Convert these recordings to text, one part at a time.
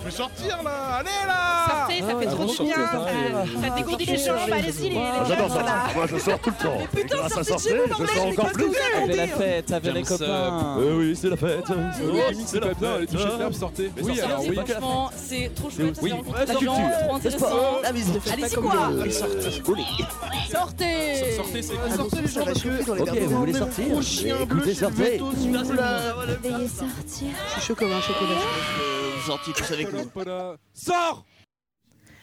Je vais sortir là Allez là Sortez, ça fait trop du bien. Ça, dégourdit les jambes, allez-y les, les J'adore jeunes, ça. là. Moi, je sors tout le temps. Mais putain, sortez de sortir, chez vous, je sors encore plus. vous Avec la fête, avec les copains. Euh, oui, c'est la fête. Oui, c'est pas bien, allez toucher de l'herbe, sortez. Oui, alors c'est oui. Franchement, c'est trop chouette. La culture, trop intéressant. la. Allez-y quoi Sortez, Sortez c'est sortez les gens parce que Ok, vous voulez sortir Écoutez, sortez. celui-là. Veuillez sortir. Je suis chaud comme un chocolat. Sortis tous avec nous. Voilà. Sors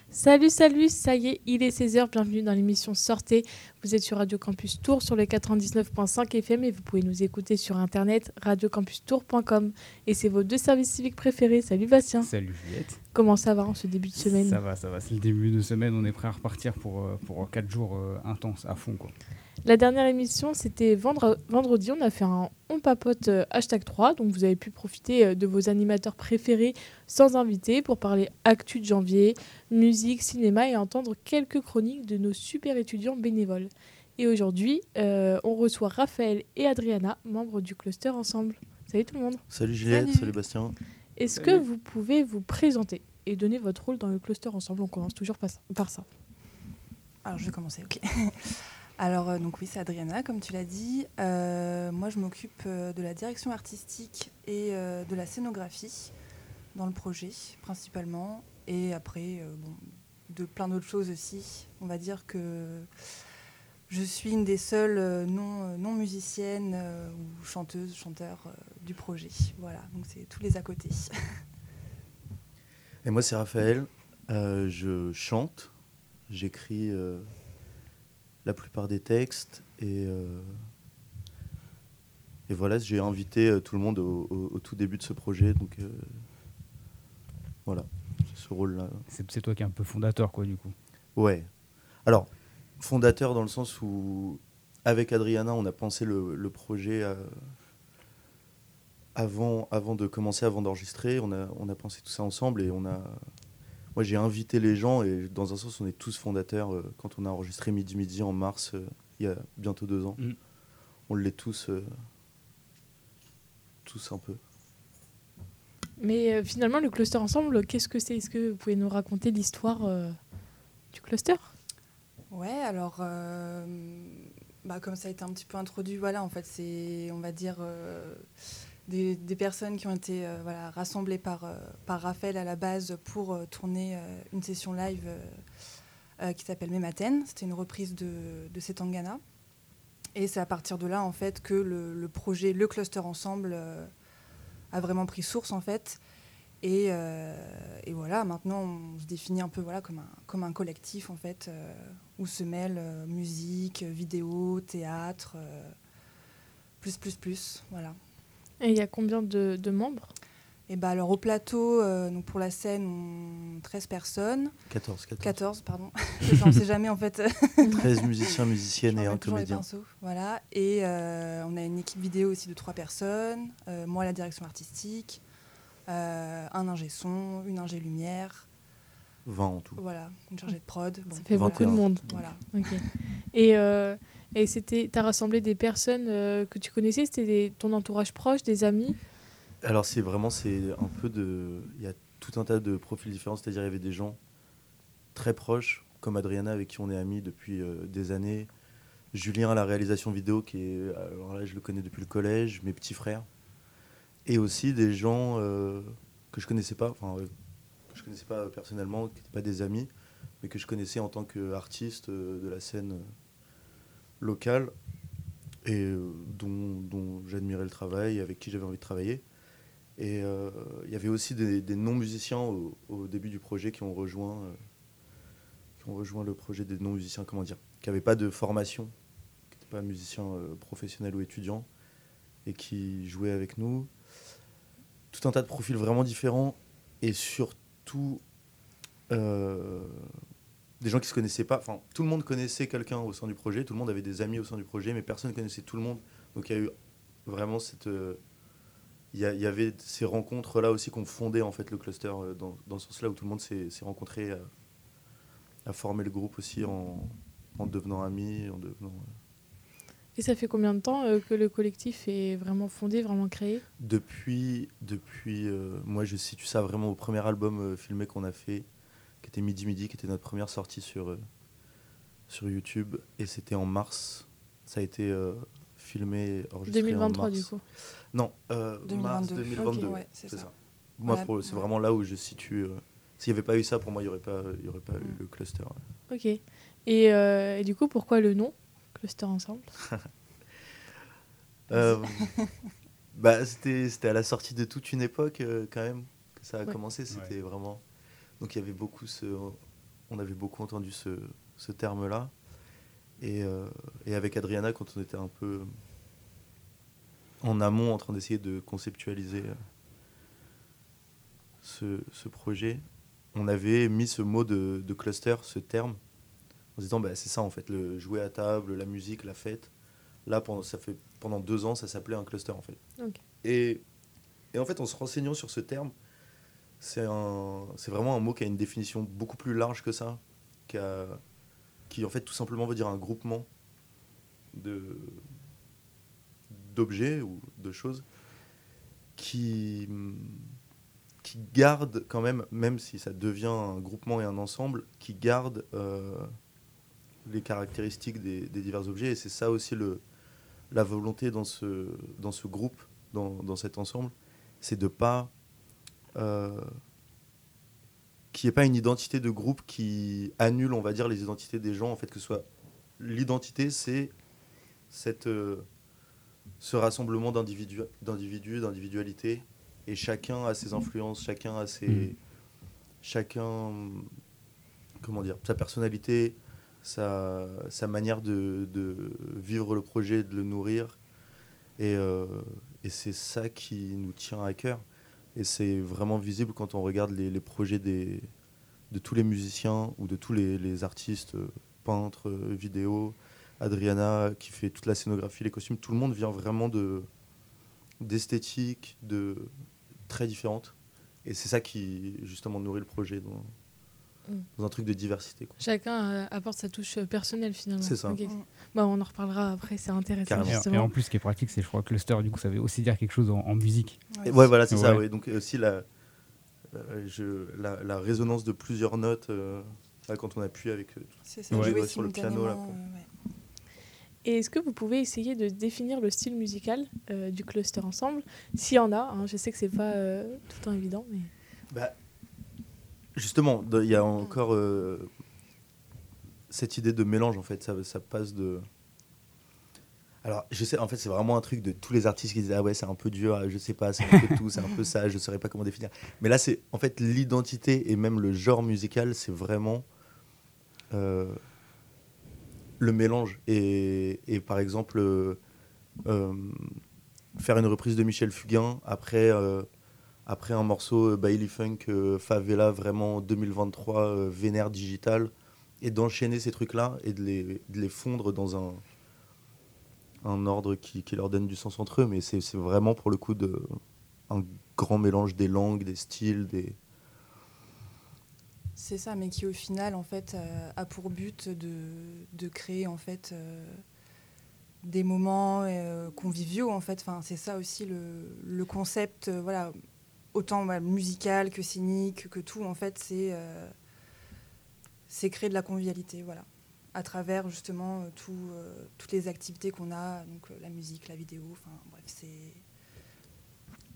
Salut, salut, ça y est, il est 16h, bienvenue dans l'émission Sortez. Vous êtes sur Radio Campus Tour sur le 99.5 FM et vous pouvez nous écouter sur internet radiocampustour.com. Et c'est vos deux services civiques préférés. Salut Bastien, Salut Juliette. comment ça va en ce début de semaine? Ça va, ça va. C'est le début de semaine. On est prêt à repartir pour, euh, pour 4 jours euh, intenses, à fond. Quoi. La dernière émission, c'était vendre- vendredi. On a fait un On Papote euh, hashtag 3. Donc, vous avez pu profiter euh, de vos animateurs préférés sans invité pour parler actu de janvier, musique, cinéma et entendre quelques chroniques de nos super étudiants bénévoles. Et aujourd'hui, euh, on reçoit Raphaël et Adriana, membres du cluster Ensemble. Salut tout le monde. Salut Juliette, Salut. salut Bastien. Est-ce que vous pouvez vous présenter et donner votre rôle dans le cluster Ensemble? On commence toujours par ça. par ça. Alors je vais commencer, ok. Alors euh, donc oui, c'est Adriana, comme tu l'as dit. Euh, moi, je m'occupe euh, de la direction artistique et de la scénographie dans le projet, principalement. Et après, de plein d'autres choses aussi. On va dire que je suis une des seules non, non musiciennes ou chanteuses, chanteurs du projet. Voilà, donc c'est tous les à côté. Et moi, c'est Raphaël. Je chante, j'écris la plupart des textes et, euh, et voilà, j'ai invité euh, tout le monde au, au- au tout début de ce projet. Donc euh, voilà, c'est ce rôle-là. C'est c'est toi qui es un peu fondateur, quoi, du coup. Ouais. Alors, fondateur dans le sens où, avec Adriana, on a pensé le, le projet euh, avant, avant de commencer, avant d'enregistrer. On a, on a pensé tout ça ensemble et on a. Moi, j'ai invité les gens et dans un sens, on est tous fondateurs. euh, quand on a enregistré Midi Midi en mars, euh, il y a bientôt deux ans, Mm. on l'est tous. euh, tous un peu. Mais euh, finalement, le cluster Ensemble, qu'est-ce que c'est? Est-ce que vous pouvez nous raconter l'histoire euh, du cluster? Ouais, alors, euh, bah, comme ça a été un petit peu introduit, voilà, en fait, c'est, on va dire, euh, des, personnes qui ont été euh, rassemblées par, euh, par Raphaël à la base pour euh, tourner une session live qui s'appelle Mematen. C'était une reprise de, de Setangana. Et c'est à partir de là, en fait, que le, projet, le cluster ensemble, a vraiment pris source, en fait. Et, voilà, maintenant, on se définit un peu comme, un, comme un collectif, en fait, où se mêlent musique, vidéo, théâtre, plus, plus, plus, voilà. Et il y a combien de, de membres? Et bah alors au plateau, euh, donc pour la scène, on 13 personnes, 14, 14. 14, pardon, on ne sait jamais en fait. 13 musiciens, musiciennes et un comédien. Voilà, et euh, on a une équipe vidéo aussi de trois personnes, euh, moi la direction artistique, euh, un ingé son, une ingé lumière, 20 en tout. voilà, une chargée de prod. Bon, Ça fait beaucoup de 21. monde. voilà. Ok. Et, euh, et c'était, t'as rassemblé des personnes euh, que tu connaissais C'était ton entourage proche, des amis? Alors c'est vraiment c'est un peu de il y a tout un tas de profils différents, c'est-à-dire il y avait des gens très proches comme Adriana avec qui on est amis depuis euh, des années, Julien à la réalisation vidéo qui est alors là je le connais depuis le collège, mes petits frères. Et aussi des gens euh, que je connaissais pas enfin que je connaissais pas personnellement, qui n'étaient pas des amis mais que je connaissais en tant qu'artiste de la scène euh, locale et euh, dont, dont j'admirais le travail, avec qui j'avais envie de travailler. Et euh, il y avait aussi des, non-musiciens au, début du projet qui ont rejoint, euh, qui ont rejoint le projet des non-musiciens, comment dire, qui n'avaient pas de formation, qui n'étaient pas musiciens professionnels ou étudiants, et qui jouaient avec nous. Tout un tas de profils vraiment différents, et surtout des gens qui se connaissaient pas. Enfin, tout le monde connaissait quelqu'un au sein du projet, tout le monde avait des amis au sein du projet, mais personne ne connaissait tout le monde. Donc il y a eu vraiment cette. euh, Il y, avait ces rencontres-là aussi qu'on fondait en fait le cluster euh, dans, dans ce sens-là où tout le monde s'est rencontré, à, à former le groupe aussi en, en devenant amis, en devenant. euh, Et ça fait combien de temps euh, que le collectif est vraiment fondé, vraiment créé? Depuis, depuis euh, moi je situe ça vraiment au premier album euh, filmé qu'on a fait, qui était Midi Midi, qui était notre première sortie sur, euh, sur YouTube. Et c'était en mars. Ça a été euh, filmé, enregistré en 2023 mars. du coup. Non, euh, mars 2022. 2022. Ok, ouais, c'est ça. ça. Moi, Voilà. pour- c'est vraiment là où je situe. euh, S'il n'y avait pas eu ça, pour moi, il n'y aurait pas, il y aurait pas eu Mm. le cluster. Ok. Et, euh, et du coup, pourquoi le nom Cluster Ensemble? Euh, bah, c'était, c'était à la sortie de toute une époque, euh, quand même, que ça a Ouais. commencé. C'était vraiment. Donc, il y avait beaucoup ce. On avait beaucoup entendu ce, ce terme-là. Et, euh, et avec Adriana, quand on était un peu en amont, en train d'essayer de conceptualiser euh, ce, ce projet, on avait mis ce mot de, de cluster, ce terme, en se disant bah, c'est ça en fait, le jouer à table, la musique, la fête. Là, pendant, ça fait, pendant deux ans, ça s'appelait un cluster en fait. Et, et en fait, en se renseignant sur ce terme, c'est vraiment un mot qui a une définition beaucoup plus large que ça, qui, a- qui en fait tout simplement veut dire un groupement d'objets ou de choses qui qui gardent quand même, même si ça devient un groupement et un ensemble, qui gardent euh, les caractéristiques des, des divers objets. Et c'est ça aussi le, la volonté dans ce, dans ce groupe, dans, dans cet ensemble, c'est de pas euh, qu'il n'y ait pas une identité de groupe qui annule, on va dire, les identités des gens. En fait, que ce soit l'identité, c'est cette euh, ce rassemblement d'individus, d'individus, d'individualités, et chacun a ses influences, chacun a ses, Mhm. chacun, comment dire, sa personnalité, sa, sa manière de, de vivre le projet, de le nourrir. Et, euh, et c'est ça qui nous tient à cœur. Et c'est vraiment visible quand on regarde les, projets de tous les musiciens ou de tous les, artistes, euh, peintres, euh, vidéos. Adriana qui fait toute la scénographie, les costumes. Tout le monde vient vraiment de de très différentes. Et c'est ça qui justement nourrit le projet. Dans un truc de diversité. quoi. Chacun euh, apporte sa touche euh, personnelle finalement. C'est ça. Mm. Bah, on en reparlera après, c'est intéressant Carrément. Et, et en plus, ce qui est pratique, c'est, je crois, cluster, du coup, ça veut aussi dire quelque chose en, en musique. Et ouais, voilà, c'est ça. Ouais. Donc euh, aussi la, euh, je, la, la résonance de plusieurs notes euh, là, quand on appuie avec. euh, C'est ça, Ouais. jouer Ouais, sur le piano, là. Et est-ce que vous pouvez essayer de définir le style musical euh, du cluster ensemble? S'il y en a, hein, je sais que c'est pas euh, tout le temps évident, mais Bah, justement, il y a encore euh, cette idée de mélange en fait. Ça, ça passe de. Alors, je sais, en fait, c'est vraiment un truc de tous les artistes qui disent Ah ouais, c'est un peu dur, ah, je sais pas, c'est un peu tout, c'est un peu ça, je saurais pas comment définir. Mais là, c'est en fait l'identité et même le genre musical, c'est vraiment euh, le mélange. Et, et par exemple, euh, faire une reprise de Michel Fugain après. Après un morceau euh, Bailey Funk euh, Favela vraiment 2023 euh, vénère digital et d'enchaîner ces trucs là et de les, de les fondre dans un un ordre qui, qui leur donne du sens entre eux mais c'est vraiment pour le coup de un grand mélange des langues des styles des C'est ça, mais qui au final en fait a pour but de, de créer en fait des moments conviviaux en fait. Enfin, c'est ça aussi le, le concept, voilà, autant bah, musical que scénique que tout en fait, c'est euh, c'est créer de la convivialité, voilà, à travers justement euh, tout, euh, toutes les activités qu'on a, donc la musique, la vidéo, enfin bref, c'est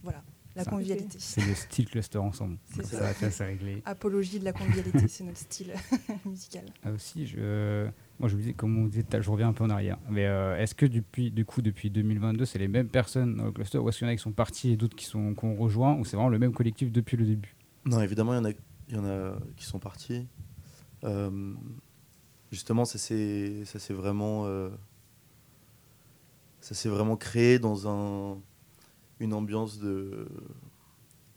voilà, la convivialité. C'est le style cluster ensemble. C'est ça, ça. ça, réglé. Apologie de la convivialité, c'est notre style musical. Ah, aussi, je, moi je vous disais, comme on disait, je reviens un peu en arrière. Mais euh, est-ce que depuis, du coup, depuis 2022, c'est les mêmes personnes dans le cluster ou est-ce qu'il y en a qui sont partis et d'autres qui sont qu'on rejoint ou c'est vraiment le même collectif depuis le début? Non évidemment il y en a il y en a qui sont partis. Euh, justement ça s'est vraiment euh, ça vraiment créé dans un une ambiance de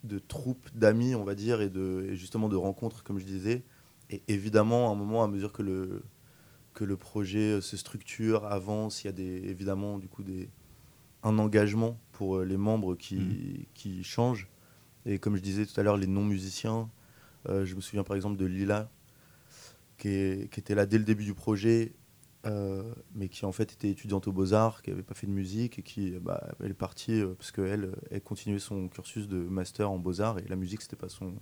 de troupe d'amis on va dire et de et justement de rencontres comme je disais. Et évidemment à un moment à mesure que le que le projet euh, se structure avance il y a des évidemment du coup des un engagement pour euh, les membres qui, qui changent et comme je disais tout à l'heure les non musiciens euh, je me souviens par exemple de Lila qui, est- qui était là dès le début du projet euh, mais qui en fait était étudiante aux Beaux-Arts, qui n'avait pas fait de musique et qui bah, elle est partie euh, parce qu'elle elle continuait son cursus de master en Beaux-Arts et la musique c'était pas son.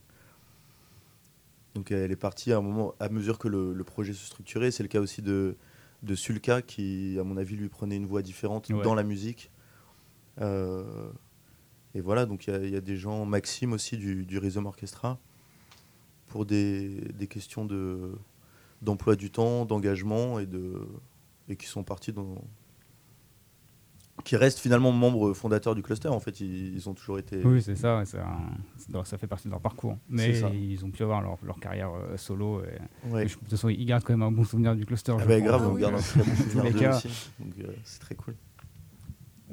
Donc elle est partie à un moment, à mesure que le, le projet se structurait. C'est le cas aussi de, de Sulka qui, à mon avis, lui prenait une voix différente Ouais. dans la musique. Euh, et voilà, donc il y a- il y, a des gens, Maxime aussi du, du Rhythm Orchestra, pour des, des questions de d'emploi du temps, d'engagement et de et qui sont partis dans qui restent finalement membres fondateurs du cluster. En fait, ils, ils ont toujours été. Oui, c'est ça, ça fait partie de leur parcours. Mais ils ont pu avoir leur, leur carrière euh, solo. Et, Ouais. et je- de toute façon, ils gardent quand même un bon souvenir du cluster. Ah bah, grave, Ah on oui. garde un très bon souvenir les d'eux cas. aussi. Donc euh, c'est très cool.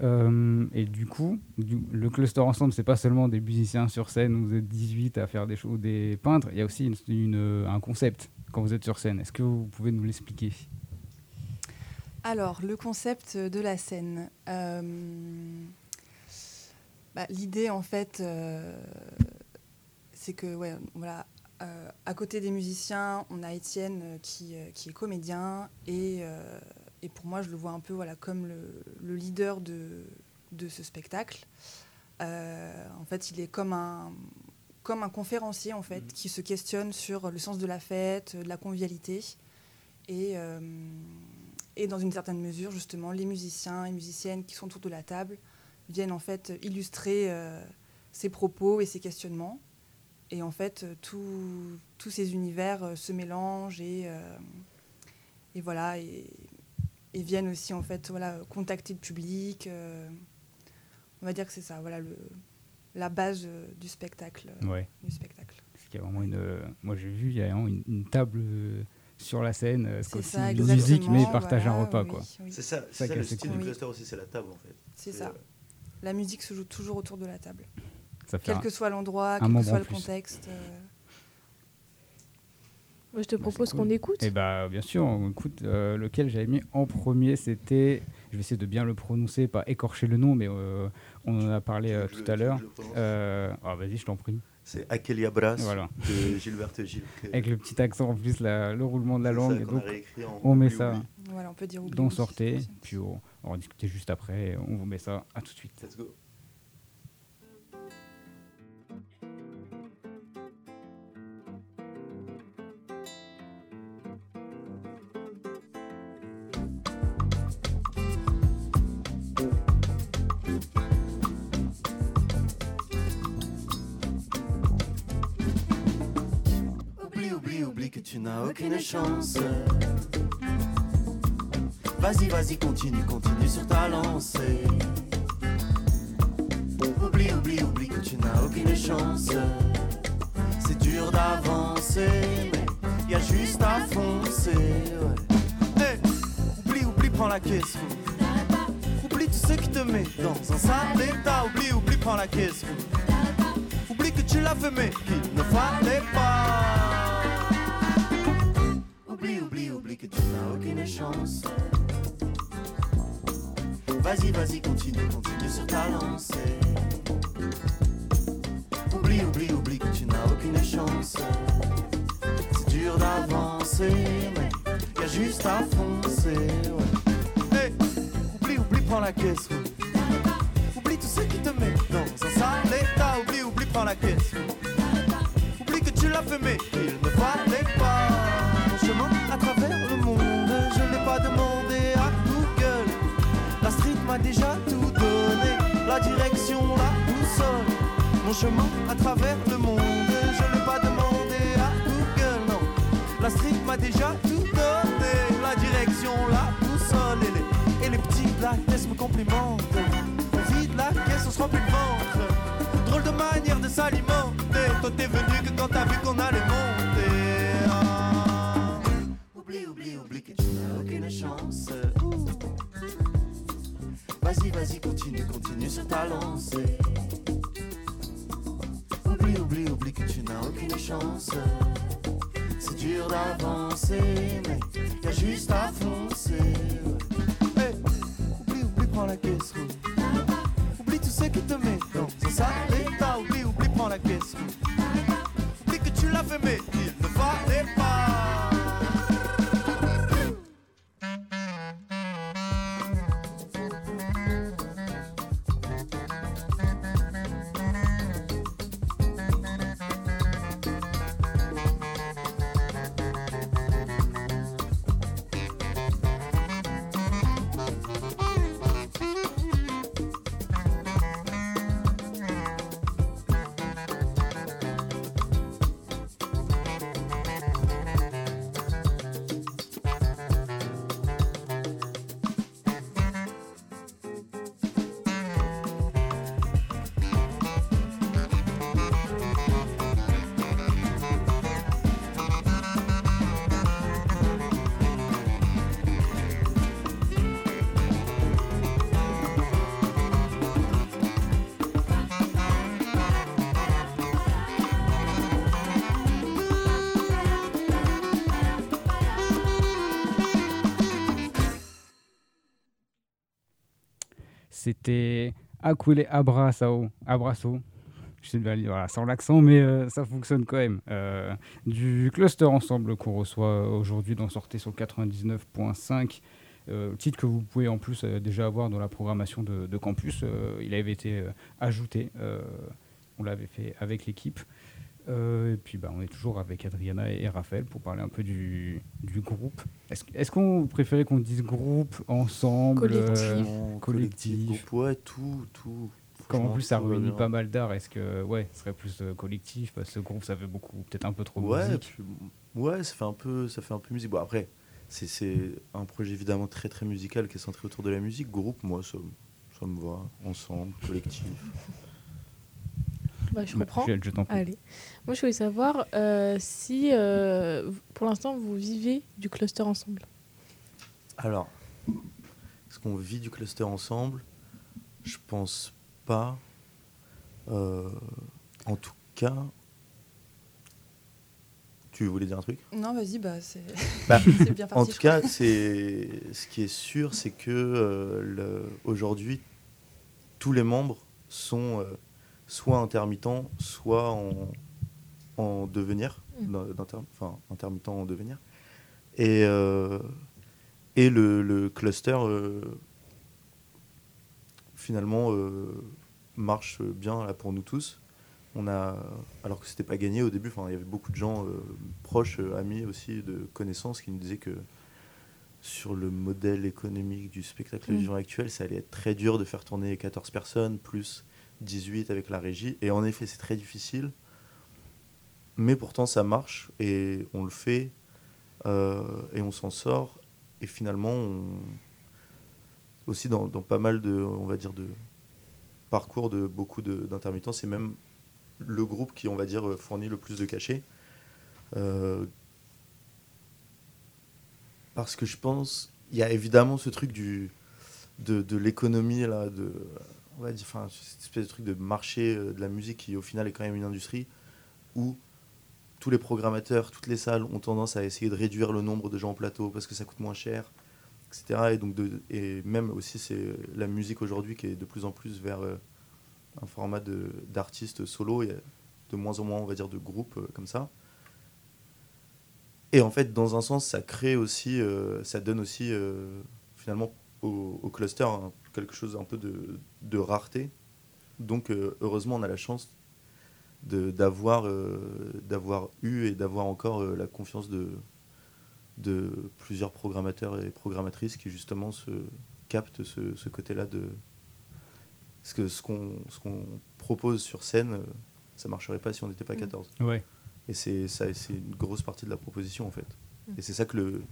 Euh, et du coup, du- le cluster ensemble, c'est pas seulement des musiciens sur scène vous êtes 18 à faire des choses, des peintres. Il y a aussi une- une- un concept quand vous êtes sur scène. Est-ce que vous pouvez nous l'expliquer? Alors, le concept de la scène. Euh, bah, L'idée, en fait, euh, c'est que, ouais, voilà, euh, à côté des musiciens, on a Étienne qui, qui est comédien et, et pour moi, je le vois un peu voilà, comme le, le leader de, de ce spectacle. En fait, il est comme un, comme un conférencier en fait, qui se questionne sur le sens de la fête, de la convivialité. Et, et dans une certaine mesure, justement, les musiciens et musiciennes qui sont autour de la table viennent en fait illustrer euh, ces propos et ces questionnements. Et en fait, tout- tous ces univers euh, se mélangent et, euh, et voilà, et, et viennent aussi en fait voilà, contacter le public. euh, on va dire que c'est ça, voilà, le, la base du spectacle. Ouais. Du spectacle. Parce qu'il y a vraiment une. moi, j'ai vu, il y a vraiment une, une table sur la scène, euh, C'est ça, musique, mais ils partagent un voilà, repas, oui, quoi. oui. C'est ça, Ça c'est ça, qui est le style cool. du cluster aussi, c'est la table en fait. C'est C'est, ça. euh, La musique se joue toujours autour de la table. Ça fait Quel un- que soit l'endroit, un quel que soit le contexte. euh, Moi, je te Bah, propose qu'on cool. écoute. Eh bah, bien sûr, on écoute. euh, lequel j'avais mis en premier, c'était. Je vais essayer de bien le prononcer, pas écorcher le nom, mais euh, on en a parlé euh, tout le- à l'heure. Euh, ah, vas-y, je t'en prie. C'est Akelia Brass Voilà. de Gilberte Gilles. que- Avec le petit accent en plus, la- le roulement de la ça langue. donc, on met oubli, ça. oubli. Voilà, on peut dire oubli. d'en sortez, puis on, on va discuter juste après. et On vous met ça. À tout de suite. Let's go. Aucune chance. Vas-y, vas-y, continue, continue sur ta lancée. Oublie, oublie, oublie que tu n'as aucune chance. C'est dur d'avancer, mais y a juste à foncer. ouais. Hey, oublie, oublie, prends la caisse. Oublie tout ce qui te met dans un sale état. Oublie, oublie, prends la caisse. Oublie que tu l'as fait, mais qu'il ne fallait pas. N'as aucune chance. Vas-y, vas-y, continue, continue sur ta lancée. Oublie, oublie, oublie que tu n'as aucune chance. C'est dur d'avancer, mais y a juste à foncer. ouais. Hey, oublie, oublie, prends la caisse. Oublie tout ce qui te met dans un sale état. Oublie, oublie, prends la caisse. Oublie que tu l'as fait, mais direction, la boussole. Mon chemin à travers le monde, je n'ai pas demandé à Google, non. La street m'a déjà tout donné, la direction, la boussole. Et les, et les petits de la caisse me complimentent. On vide la caisse, on se remplit le ventre. Drôle de manière de s'alimenter. Toi t'es venu que quand t'as vu qu'on allait Vas-y, continue, continue sur ta lancée. Oublie, oublie, oublie que tu n'as aucune chance. C'est dur d'avancer, mais y a juste à foncer. oublie, oublie, prends la caisse. Oublie tout ce qui te met dans un sale état. Oublie, oublie, prends la caisse. ouais. Oublie que tu l'as fait, mais Aquile Abraçao. Abraço. Je sais voilà, sans l'accent, mais euh, ça fonctionne quand même. Euh, du cluster ensemble qu'on reçoit aujourd'hui dans Sortez sur 99.5. Euh, titre que vous pouvez en plus euh, déjà avoir dans la programmation de, campus. Euh, il avait été euh, ajouté. euh, on l'avait fait avec l'équipe. Euh, et puis bah, on est toujours avec Adriana et, Raphaël pour parler un peu du, du groupe. Est-ce est-ce qu'on préférait qu'on dise groupe, ensemble Collectif. euh, collectif? groupe, ouais, tout, tout. Comme en plus ça réunit pas mal d'art, est-ce que ouais, ce serait plus euh, collectif? Parce que groupe ça fait beaucoup, peut-être un peu trop de Ouais, musique. puis, ouais, ça fait un peu, ça fait un peu musique. Bon après, c'est c'est un projet évidemment très très musical qui est centré autour de la musique. Groupe, moi, ça, ça me va. Ensemble, collectif. Bah, je Bah, comprends. je, je t'en prie. Allez. Moi, je voulais savoir euh, si, euh, pour l'instant, vous vivez du cluster ensemble. Alors, est-ce qu'on vit du cluster ensemble? Je pense pas. Euh, en tout cas, tu voulais dire un truc? Non, vas-y, bah c'est Bah, bien parti. En tout cas, c'est ce qui est sûr, c'est que euh, le- aujourd'hui, tous les membres sont euh, soit intermittents, soit en, en devenir, Mm. d'un- d'inter- enfin intermittents en devenir. Et, euh, et le, le cluster, euh, finalement, euh, marche bien là, pour nous tous. On a, alors que c'était pas gagné au début, il y avait beaucoup de gens proches, amis aussi, de connaissances, qui nous disaient que sur le modèle économique du spectacle Mm. vivant actuel, ça allait être très dur de faire tourner 14 personnes, plus 18 avec la régie. Et en effet, c'est très difficile. Mais pourtant, ça marche et on le fait euh, et on s'en sort. Et finalement, on- aussi dans, pas mal de, on va dire, de parcours de beaucoup d'intermittents, c'est même le groupe qui, on va dire, fournit le plus de cachets. Euh, parce que je pense, il y a évidemment ce truc du, de, de l'économie, là, de, on va dire, enfin, cette espèce de truc de marché euh, de la musique qui, au final, est quand même une industrie où tous les programmateurs, toutes les salles ont tendance à essayer de réduire le nombre de gens au plateau parce que ça coûte moins cher, etc. Et, donc et même aussi, c'est la musique aujourd'hui qui est de plus en plus vers euh, un format d'artistes solo. A de moins en moins, on va dire, de groupes euh, comme ça. Et en fait, dans un sens, ça crée aussi, ça donne aussi finalement au, au cluster hein, quelque chose un peu de, de rareté. Donc, euh, heureusement, on a la chance de- d'avoir euh, d'avoir eu et d'avoir encore euh, la confiance de, de plusieurs programmateurs et programmatrices qui justement se captent ce, ce côté-là de ce que ce qu'on ce qu'on propose sur scène, ça marcherait pas si on n'était pas Mm. 14. Ouais. Et c'est ça, c'est une grosse partie de la proposition en fait. Mm. Et c'est ça que le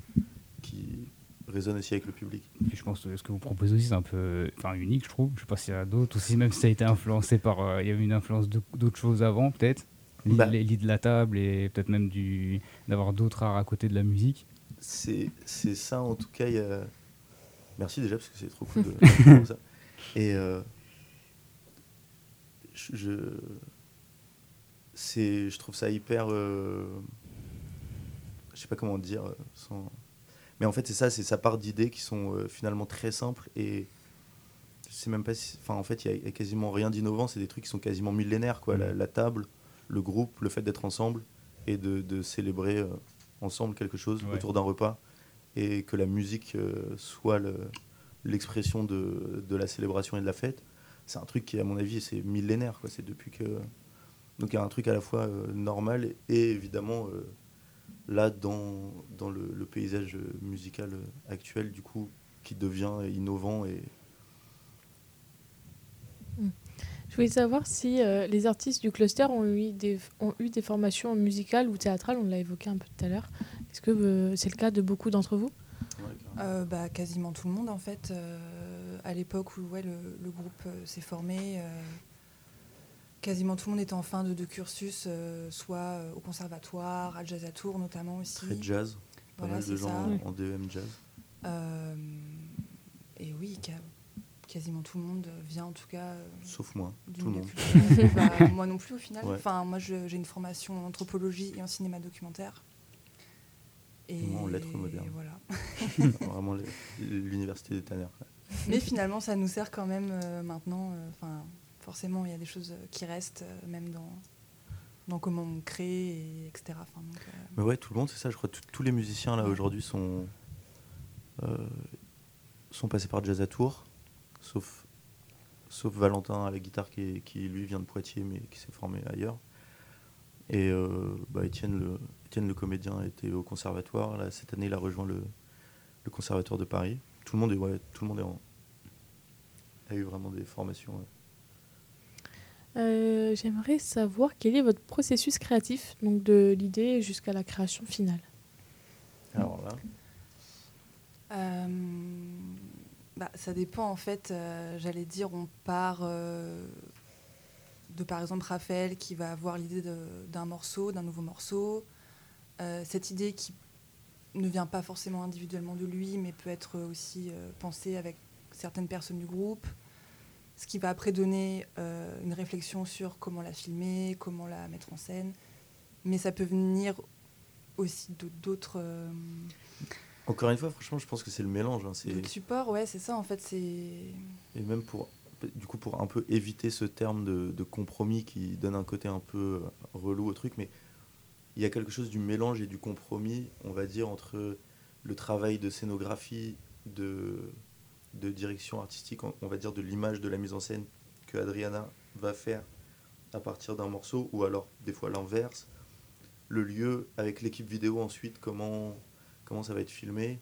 qui résonne aussi avec le public. Et je pense que ce que vous proposez aussi, c'est un peu enfin, unique, je trouve. Je sais pas s'il y a d'autres, aussi même si ça a été influencé par. euh, il y avait une influence d'autres choses avant, peut-être. L'idée Bah. de la table et peut-être même d'avoir d'autres arts à côté de la musique. C'est ça en tout cas. y a- Merci déjà parce que c'est trop cool de de ça. Et euh, je, je trouve ça hyper. euh, je sais pas comment dire euh, sans. Mais en fait c'est ça, c'est ça part d'idées qui sont euh, finalement très simples et je sais même pas si. Enfin en fait il y a- quasiment rien d'innovant. C'est des trucs qui sont quasiment millénaires quoi. La, la table, le groupe, le fait d'être ensemble et de, de célébrer euh, ensemble quelque chose Ouais. autour d'un repas et que la musique euh, soit le- l'expression de, de la célébration et de la fête, c'est un truc qui, à mon avis, c'est millénaire. quoi. C'est depuis que. Donc il y a un truc à la fois normal et évidemment, là, dans, dans le, le paysage musical actuel, du coup, qui devient innovant et. Je voulais savoir si euh, les artistes du cluster ont eu des, ont eu des formations musicales ou théâtrales, on l'a évoqué un peu tout à l'heure. Est-ce que euh, c'est le cas de beaucoup d'entre vous? Euh, bah, quasiment tout le monde en fait. Euh, à l'époque où ouais, le, le groupe s'est formé, euh, quasiment tout le monde était en fin de, de cursus, euh, soit euh, au conservatoire, à Jazz à Tours notamment aussi. Très jazz. Pas Voilà, mal de gens ça. en, DEM jazz. Euh, et oui, quasiment tout le monde vient en tout cas Sauf moi, tout le monde. Bah, moi non plus au final. Ouais. Enfin, moi j'ai une formation en anthropologie et en cinéma documentaire. Et Moi, en lettres modernes. voilà. Vraiment l'université des Tanner. Mais finalement, ça nous sert quand même euh, maintenant. euh, forcément, il y a des choses qui restent, euh, même dans, dans comment on crée, et etc. Enfin, donc, euh, Mais ouais, tout le monde, c'est ça. Je crois que tous les musiciens là aujourd'hui sont euh, sont passés par Jazz à Tours, sauf sauf Valentin à la guitare qui, lui vient de Poitiers mais qui s'est formé ailleurs. Et euh, bah, Étienne le Étienne le comédien était au conservatoire. Là, cette année, il a rejoint le, le conservatoire de Paris. Tout le monde est ouais, tout le monde est en- a eu vraiment des formations. ouais. Euh, J'aimerais savoir quel est votre processus créatif, donc de l'idée jusqu'à la création finale. Alors là, Euh, bah, ça dépend en fait. euh, J'allais dire, on part euh, de par exemple Raphaël qui va avoir l'idée d'un morceau, d'un nouveau morceau. Euh, cette idée qui ne vient pas forcément individuellement de lui, mais peut être aussi euh, pensée avec certaines personnes du groupe. Ce qui va après donner euh, une réflexion sur comment la filmer, comment la mettre en scène. Mais ça peut venir aussi d'autres. euh, encore une fois, franchement, je pense que c'est le mélange. hein. D'autres supports, ouais, c'est ça en fait. C'est Et même pour, du coup, pour un peu éviter ce terme de, de compromis qui donne un côté un peu euh, relou au truc, mais il y a quelque chose du mélange et du compromis, on va dire, entre le travail de scénographie, de, de direction artistique, on va dire de l'image de la mise en scène que Adriana va faire à partir d'un morceau, ou alors des fois l'inverse. Le lieu avec l'équipe vidéo ensuite, comment, ça va être filmé.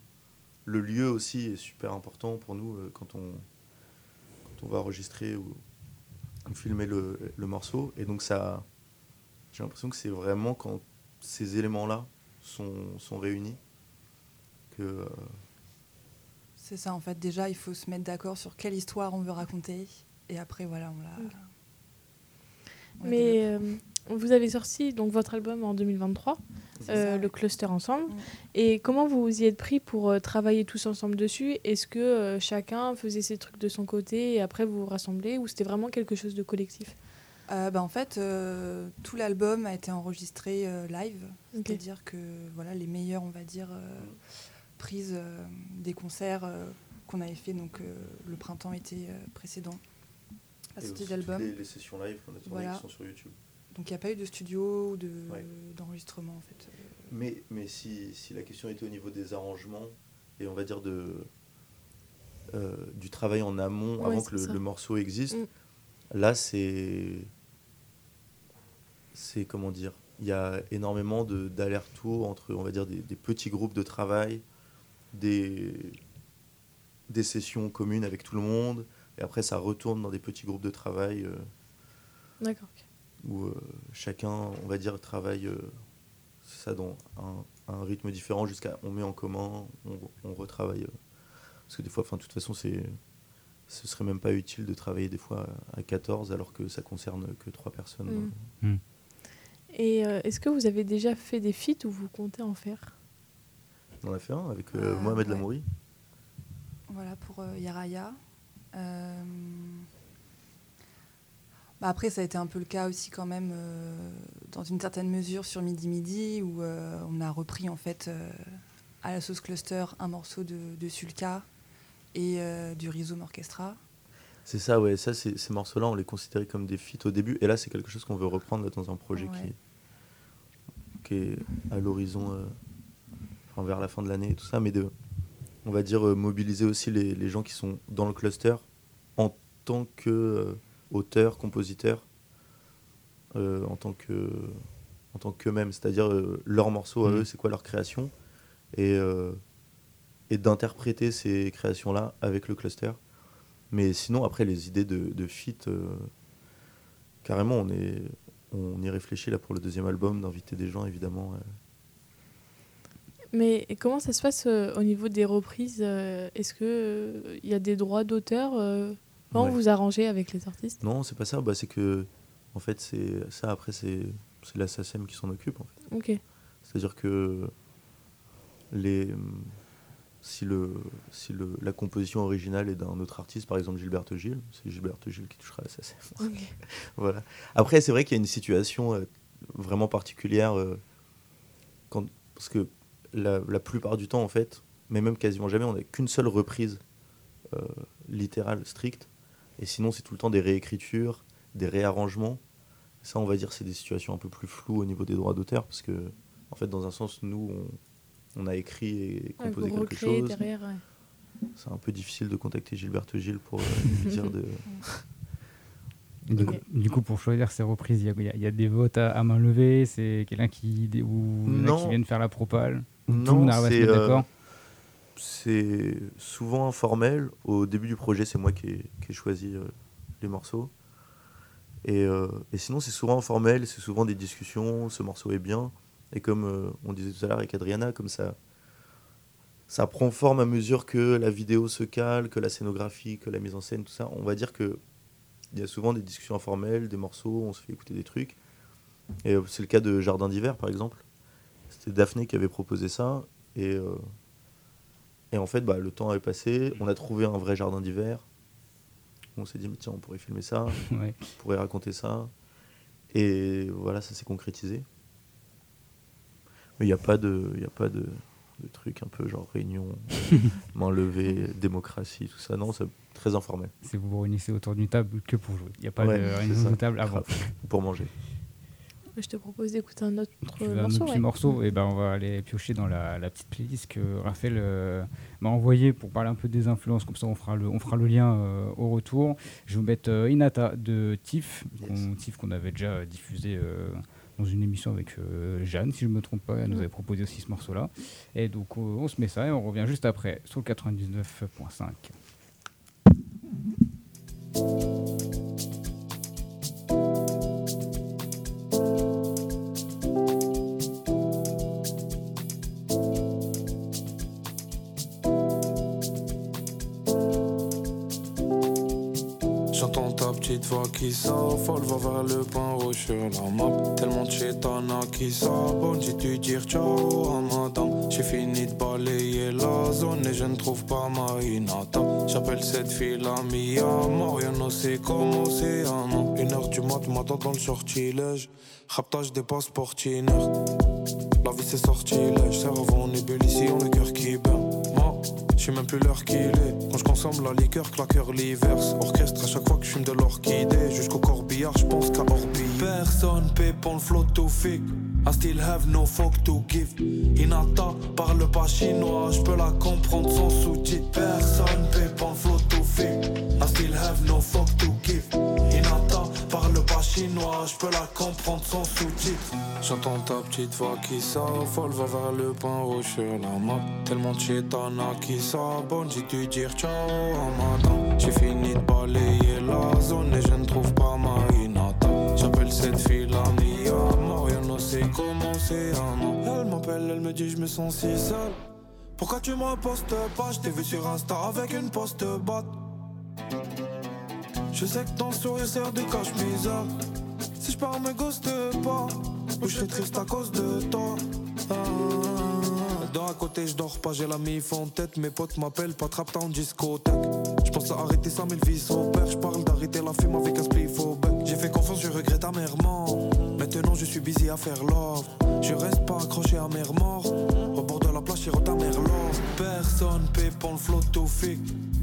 Le lieu aussi est super important pour nous euh, quand on, va enregistrer ou, filmer le, morceau. Et donc ça, j'ai l'impression que c'est vraiment quand ces éléments-là sont, sont réunis que euh, c'est ça en fait. Déjà, il faut se mettre d'accord sur quelle histoire on veut raconter, et après voilà, on la. On. Mais euh, vous avez sorti donc votre album en 2023, C'est euh, le cluster ensemble. Et comment vous y êtes pris pour euh, travailler tous ensemble dessus? Est-ce que chacun faisait ses trucs de son côté et après vous vous rassemblez? Ou c'était vraiment quelque chose de collectif? Bah, en fait, tout l'album a été enregistré live, c'est-à-dire que voilà les meilleures, on va dire, euh, des concerts euh, qu'on avait fait donc euh, le printemps été précédent. La sortie toutes Les, les sessions live qu'on a tournées Voilà. qui sont sur YouTube. Donc il n'y a pas eu de studio ou de Ouais. d'enregistrement en fait. Mais, mais si, si la question était au niveau des arrangements et on va dire de, euh, du travail en amont Ouais, avant que le, morceau existe, Mm. là c'est. C'est comment dire Il y a énormément de- d'allers-retours entre, on va dire, des, des petits groupes de travail, des, des sessions communes avec tout le monde, et après ça retourne dans des petits groupes de travail. euh, D'accord. où euh, chacun, on va dire, travaille euh, ça dans un, un rythme différent jusqu'à on met en commun, on, on retravaille. euh. parce que des fois, enfin, de toute façon, c'est ce serait même pas utile de travailler des fois à 14 alors que ça concerne que trois personnes. Mm. Et euh, est-ce que vous avez déjà fait des feats ou vous comptez en faire? On en a fait un avec euh, Ah, Mohamed ouais. Lamouri. Voilà pour euh, Yaraya. Euh, bah, après, ça a été un peu le cas aussi quand même, dans une certaine mesure, sur Midi Midi, où on a repris en fait à la sauce cluster un morceau de, de Sulka et du Rhizome Orchestra. C'est ça, ouais. Ça, ces morceaux-là, on les considérait comme des feats au début. Et là, c'est quelque chose qu'on veut reprendre là, dans un projet Ouais. qui, qui est à l'horizon, euh, enfin, vers la fin de l'année et tout ça. Mais de, on va dire, euh, mobiliser aussi les, les gens qui sont dans le cluster en tant que euh, auteurs, compositeurs, euh, en tant que en tant qu'eux-mêmes. C'est-à-dire, leurs morceaux à Mhm. eux, c'est quoi leur création Et, et d'interpréter ces créations-là avec le cluster. Mais sinon, après, les idées de, de euh, carrément, on, est, on y réfléchit là pour le deuxième album, d'inviter des gens, évidemment. euh. Mais comment ça se passe euh, au niveau des reprises euh, Est-ce que il y a des droits d'auteur euh, Comment Ouais. vous arrangez avec les artistes? Non, c'est pas ça. Bah, c'est que, en fait, c'est ça, après, c'est la SACEM qui s'en occupe. En fait. Ok. C'est-à-dire que les, si, le, si le, la composition originale est d'un autre artiste, par exemple Gilberto Gilles, c'est Gilberto Gilles qui touchera la SACEM. ok. voilà. Après, c'est vrai qu'il y a une situation euh, vraiment particulière euh, quand, parce que la, la plupart du temps, en fait, mais même quasiment jamais, on n'a qu'une seule reprise euh, littérales, strictes. Et sinon, c'est tout le temps des réécritures, des réarrangements. Ça, on va dire, c'est des situations un peu plus floues au niveau des droits d'auteur, parce que, en fait, dans un sens, nous, on, on a écrit et composé quelque chose. derrière. ouais. C'est un peu difficile de contacter Gilberte Gilles pour euh, lui dire de. Du, coup, pour choisir ces reprises, il y a- y, des votes à, à main levée, c'est quelqu'un qui, ou Non. qui viennent faire la propale. Non, c'est, euh. C'est souvent informel. Au début du projet, c'est moi qui ai, qui ai choisi euh, les morceaux. Et, euh, et sinon, c'est souvent informel, c'est souvent des discussions, ce morceau est bien. Et comme euh, on disait tout à l'heure avec Adriana, comme ça, ça prend forme à mesure que la vidéo se cale, que la scénographie, que la mise en scène, tout ça. On va dire que il y a souvent des discussions informelles, des morceaux, on se fait écouter des trucs. Et c'est le cas de Jardin d'hiver, par exemple. C'était Daphné qui avait proposé ça. Et, euh, et en fait, bah, le temps est passé. On a trouvé un vrai jardin d'hiver. On s'est dit, mais tiens, on pourrait filmer ça, Ouais. on pourrait raconter ça. Et voilà, ça s'est concrétisé. Mais il n'y a pas de, y a pas de, de truc un peu genre réunion, main levée, démocratie, tout ça. Non, c'est très informel. C'est vous vous réunissez autour d'une table que pour jouer. Il n'y a pas Ouais, de réunion de table avant. Pour manger. Je te propose d'écouter un autre Tu un morceau. autre petit ouais. morceau et ben on va aller piocher dans la, la petite playlist que Raphaël euh, m'a envoyée pour parler un peu des influences. Comme ça, on fera le, on fera le lien euh, au retour. Je vais vous mettre euh, Inata de Tiff, Yes. qu'on- Tiff qu'on avait déjà diffusé euh, dans une émission avec euh, Jeanne, si je ne me trompe pas. Elle nous avait proposé aussi ce morceau-là. Et donc, euh, on se met ça et on revient juste après sur le 99.5. J'entends ta petite voix qui s'affole, va vers le point rouge sur la map. Tellement de chétana qui s'abonne, j'ai dû dire ciao à madame. J'ai fini de balayer la zone et je ne trouve pas ma Hinata. J'appelle cette fille la Mia, Mariano c'est comme océan. Une heure du mat, m'attend dans le sortilège. Raptage des passeports. La vie c'est sortilège, cerveau en ébullition, le cœur qui bat. Je sais même plus l'heure qu'il est. Quand je consomme la liqueur, claqueur l'hiverse. Orchestre à chaque fois que je fume de l'orchidée. Jusqu'au corbillard, je pense qu'à orbiller. Personne paie pour le flot. I still have no fuck to give. Inata parle pas chinois, je peux la comprendre sans sous-titres. Personne paie pour le flot to fake. I still have no fuck to give. Inata parle pas chinois, je peux la comprendre sans sous-titres. J'entends ta petite voix qui s'affole, va vers le point rouge sur la map. Tellement de chétana qui s'abonne, j'ai dû dire ciao à madame. J'ai fini de balayer la zone et je ne trouve pas ma Hinata. J'appelle cette fille la C'est comment c'est Elle m'appelle, elle me dit je me sens si seul. Pourquoi tu me postes pas? Je t'ai vu sur Insta avec une poste batte. Je sais que ton sourire sert de cache-misère. Si je pars, me ghoste pas. Ou je triste à cause de toi. Ah. Dans à côté, je dors pas, j'ai la mif en tête. Mes potes m'appellent, pas trap en discothèque. Je pense à arrêter ça, mais le vice opère. Je parle d'arrêter la fume avec un spliff au bec. J'ai fait confiance, je regrette amèrement. Maintenant, je suis busy à faire love. Je reste pas accroché à mer mort. Au bord de la plage, j'ai ta love. Personne paie pour le flot.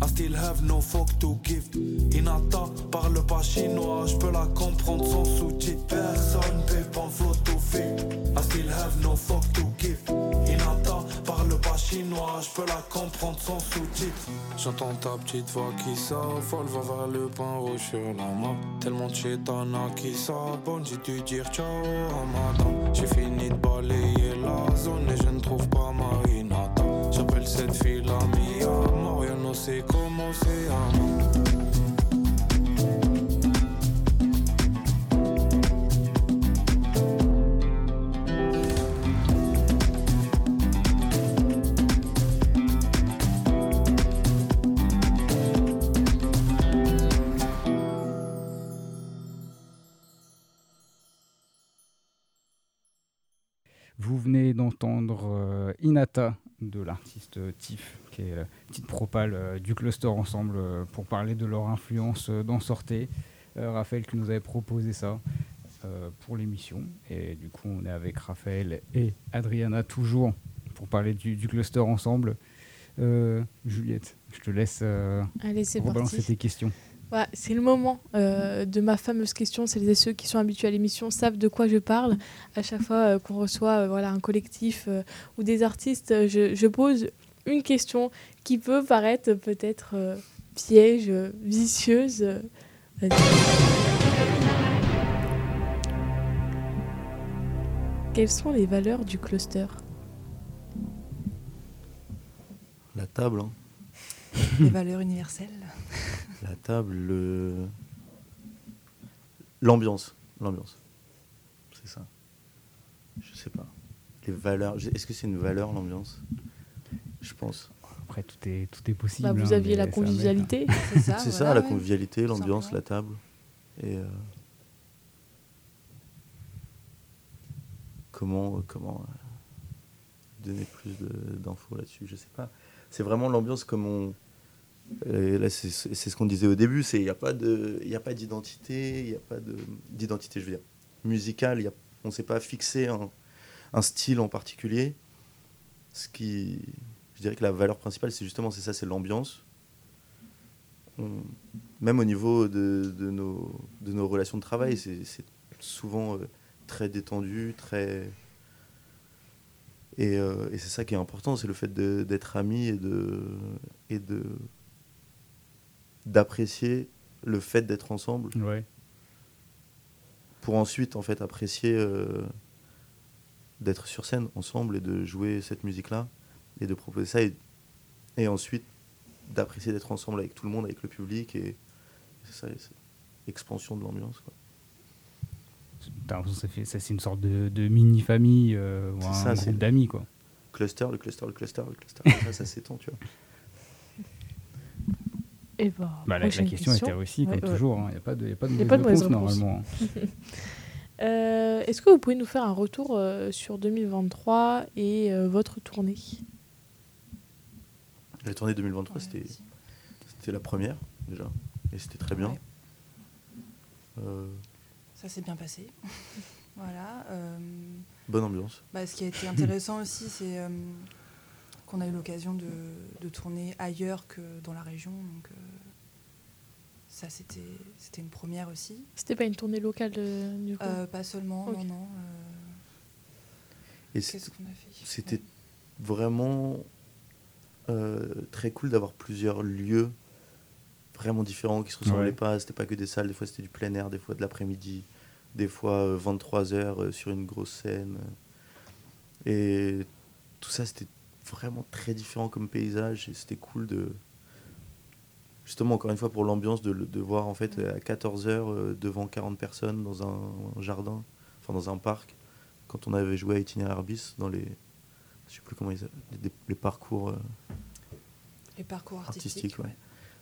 I still have no fuck to give. Inata parle pas chinois, je peux la comprendre sans sous-titres. Personne pour le flot to fake. I still have no fuck to give. Inata parle pas chinois, je peux la comprendre sans sous-titres. J'entends ta petite voix qui s'affole, va vers le point rouge sur la map. Tellement de chétana qui s'abonne, j'ai dû dire ciao à madame. J'ai fini de balayer la zone et je ne trouve pas ma Hinata. J'appelle cette fille la Mia, Mariano c'est comme océan. Vous de l'artiste Tiff, qui est la petite propale euh, du cluster ensemble euh, pour parler de leur influence euh, dans Sortez. Raphaël qui nous avait proposé ça pour l'émission. Et du coup, on est avec Raphaël et Adriana toujours pour parler du, du cluster ensemble. Euh, Juliette, je te laisse euh, Allez, rebalancer parti. tes questions. C'est le moment euh, de ma fameuse question. Celles et ceux qui sont habitués à l'émission savent de quoi je parle. À chaque fois euh, qu'on reçoit euh, voilà, un collectif ou des artistes, je, je pose une question qui peut paraître peut-être piège, vicieuse. Quelles sont les valeurs du cluster? La table, hein. Les valeurs universelles. La table, le... l'ambiance. L'ambiance. C'est ça. Je sais pas. Les valeurs. Est-ce que c'est une valeur, l'ambiance? Je pense. Après, tout est, tout est possible. Bah, Vous hein, aviez la être- convivialité. C'est ça. c'est voilà, ça, la ouais. convivialité, l'ambiance, la table. Et. euh, Comment, comment euh, donner plus d'infos là-dessus? Je sais pas. C'est vraiment l'ambiance comme on. là, c'est ce qu'on disait au début. C'est il n'y a pas a pas d'identité, il n'y a pas de d'identité, je veux dire musicale. Y a, on ne s'est pas fixé un, un style en particulier. Ce qui, je dirais que la valeur principale, c'est justement c'est ça, c'est l'ambiance. Même au niveau de, de nos, de nos relations de travail, c'est c'est souvent euh, très détendu, très. Et, euh, et c'est ça qui est important, c'est le fait de- d'être amis et de et de d'apprécier le fait d'être ensemble Ouais. pour ensuite en fait apprécier euh, d'être sur scène ensemble et de jouer cette musique là et de proposer ça et, et ensuite d'apprécier d'être ensemble avec tout le monde avec le public et c'est ça c'est l'expansion de l'ambiance quoi. T'as l'impression que ça fait- ça, c'est une sorte de, de mini-famille euh, ou un ça, groupe d'amis, quoi. cluster le cluster le cluster le cluster ça ça s'étend tu vois Et bah, Bah, la, question était Ouais, comme ouais. toujours. Il n'y a pas de, y a pas de Y a mauvaise pas de mauvaise réponse, réponse. normalement. Euh, Est-ce que vous pouvez nous faire un retour euh, sur 2023 et euh, votre tournée? La tournée 2023 Ouais, c'était si. la première déjà et c'était très bien. Euh, Ça s'est bien passé. voilà. euh, bonne ambiance bah, ce qui a été intéressant aussi, c'est euh, qu'on a eu l'occasion de, de tourner ailleurs que dans la région. Donc, euh, ça, c'était c'était une première aussi. C'était pas une tournée locale euh, du coup? Euh, pas seulement, non, non. euh, et Qu'est-ce qu'on a fait? C'était vraiment euh, très cool d'avoir plusieurs lieux vraiment différents qui se ressemblaient Ouais. pas. C'était pas que des salles, des fois c'était du plein air, des fois de l'après-midi, des fois 23 heures euh, sur une grosse scène. Et tout ça c'était vraiment très différent comme paysage et c'était cool de justement encore une fois pour l'ambiance de, le- de voir en fait à 14 heures euh, devant 40 personnes dans un, un jardin, enfin dans un parc quand on avait joué à Itinéraire bis dans les je sais plus comment ils les, les parcours euh, Les parcours artistiques. artistiques ouais.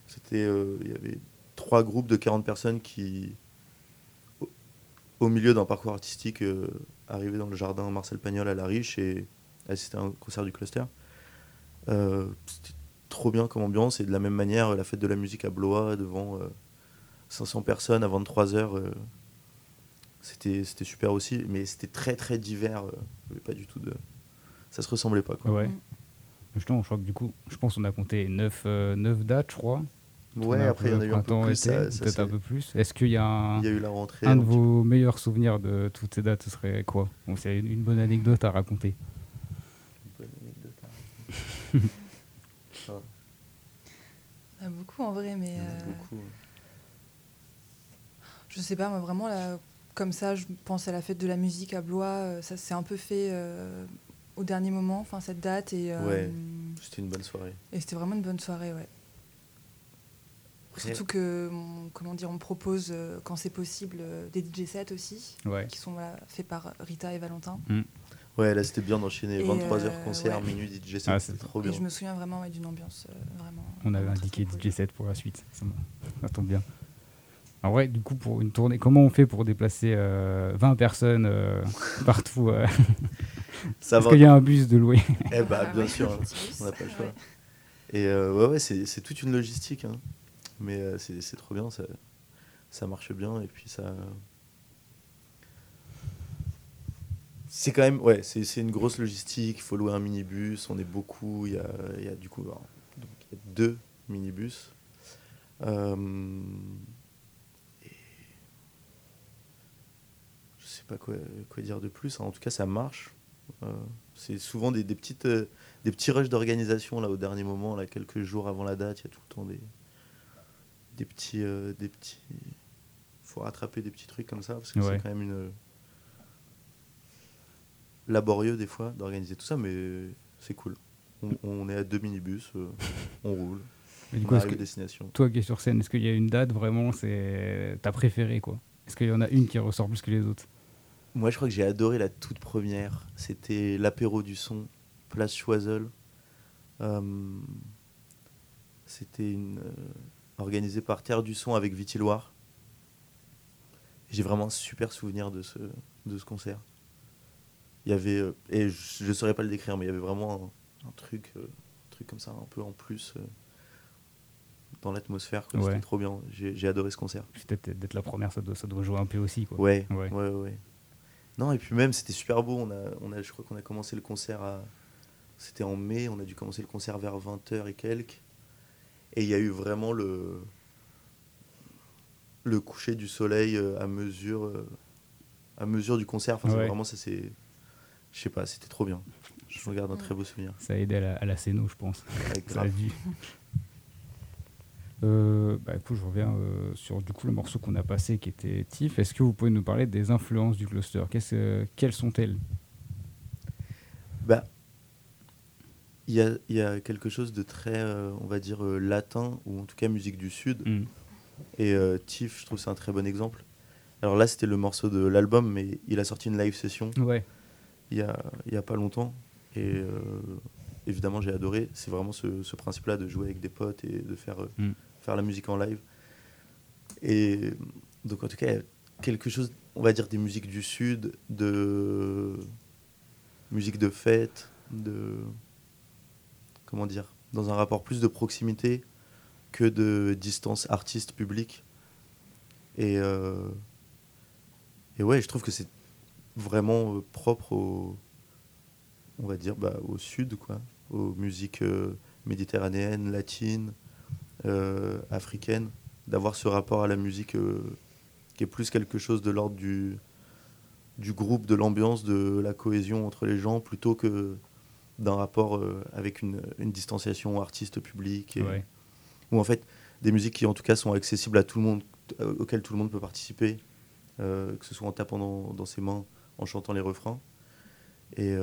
C'était euh, il y avait trois groupes de 40 personnes qui au, au milieu d'un parcours artistique euh, arrivaient dans le jardin Marcel Pagnol à La Riche et assistaient à un concert du cluster Euh, c'était trop bien comme ambiance et de la même manière la fête de la musique à Blois devant euh, 500 personnes à 23 heures euh, c'était c'était super aussi mais c'était très très divers euh, pas du tout de ça se ressemblait pas quoi Ouais. Mm. Justement, je crois que du coup, je pense qu'on a compté 9, dates, je crois. Ouais après il y en a eu un peu plus peut-être un peu plus. Est-ce qu'il y a un, il y a eu la rentrée un de vos meilleurs souvenirs de toutes ces dates Ce serait quoi? Bon, C'est une, une bonne anecdote à raconter. Bonne anecdote, hein. Ah, Il y en a beaucoup en vrai, mais il y en a euh, beaucoup. je sais pas, moi vraiment, là, comme ça, je pense à la fête de la musique à Blois. euh, ça s'est un peu fait euh, au dernier moment, enfin cette date. Et, euh, Ouais. C'était une bonne soirée. et c'était vraiment une bonne soirée, ouais. Surtout que, on- comment dire, on propose, euh, quand c'est possible, euh, des DJ sets aussi, Ouais. qui sont voilà, faits par Rita et Valentin. Ouais, là c'était bien d'enchaîner Et, 23h euh, concert, ouais. minuit DJ, Ah, c'était trop Et bien. je me souviens vraiment ouais, d'une ambiance, euh, vraiment. On avait indiqué cool. DJ 7 pour la suite. Ça, tombe bien. En vrai, du coup, pour une tournée, comment on fait pour déplacer euh, 20 personnes euh, partout euh, Ça Est-ce qu'il y a un bus de louer Eh bah Ah, bien ouais, sûr, hein. on n'a pas le choix. Ouais. Et euh, ouais, ouais, c'est c'est toute une logistique. hein. Mais euh, c'est trop bien, ça, ça marche bien. Et puis ça. C'est quand même, ouais, c'est une grosse logistique. Il faut louer un minibus, on est beaucoup. Il y a, y a du coup il y a deux minibus. Euh, et je sais pas quoi, quoi dire de plus. hein. En tout cas, ça marche. Euh, c'est souvent des, des petites, euh, des petits rushs d'organisation là au dernier moment, là quelques jours avant la date. Il y a tout le temps des, des petits, euh, des petits. Faut rattraper des petits trucs comme ça parce que Ouais. c'est quand même une laborieux des fois d'organiser tout ça, mais c'est cool. On, on est à deux minibus, euh, on roule, Et du coup, que destination. toi qui es sur scène, est-ce qu'il y a une date vraiment, c'est ta préférée quoi? Est-ce qu'il y en a une qui ressort plus que les autres? Moi, je crois que j'ai adoré la toute première. C'était l'apéro du son, place Choiseul. Euh, C'était une euh, organisée par Terre du Son avec Viti Loire. J'ai vraiment un super souvenir de ce, de ce concert. Il y avait, euh, et je ne saurais pas le décrire, mais il y avait vraiment un, un truc, euh, un truc comme ça, un peu en plus euh, dans l'atmosphère. Ouais. C'était trop bien. J'ai adoré ce concert. Peut-être d'être la première, ça doit, ça doit jouer un peu aussi quoi. Ouais, Ouais. ouais, ouais, ouais. Non, et puis même, c'était super beau. On a, on a, je crois qu'on a commencé le concert à. C'était en mai, on a dû commencer le concert vers 20h et quelques. Et il y a eu vraiment le. Le coucher du soleil euh, à mesure. euh, à mesure du concert. Enfin, Ouais. vraiment, ça c'est. Je sais pas, c'était trop bien. Je regarde un très beau souvenir. Ça a aidé à la, à la scéno, je pense. Ça a dû. Euh, bah, écoute, je reviens euh, sur du coup le morceau qu'on a passé qui était Tiff. Est-ce que vous pouvez nous parler des influences du cluster? Euh, Quelles sont-elles? Bah, il y a, il y a quelque chose de très, euh, on va dire, euh, latin, ou en tout cas musique du Sud. Hmm. Et euh, Tiff, je trouve c'est un très bon exemple. Alors là, c'était le morceau de l'album, mais il a sorti une live session Ouais, il y a, il y a pas longtemps. Et évidemment, j'ai adoré. C'est vraiment ce, ce principe-là de jouer avec des potes et de faire, Mm. faire la musique en live. Et donc, en tout cas, quelque chose, on va dire, des musiques du Sud, de musique de fête, de. Comment dire Dans un rapport plus de proximité que de distance artiste-public. Et, euh, et ouais, je trouve que c'est vraiment euh, propre au, on va dire, bah, au sud, quoi, aux musiques euh, méditerranéennes, latines, africaines, d'avoir ce rapport à la musique qui est plus quelque chose de l'ordre du, du groupe, de l'ambiance, de la cohésion entre les gens, plutôt que d'un rapport euh, avec une, une distanciation artiste-public. ouais. ou en fait des musiques qui en tout cas sont accessibles à tout le monde, euh, auxquelles tout le monde peut participer, euh, que ce soit en tapant dans, dans ses mains, en chantant les refrains. Et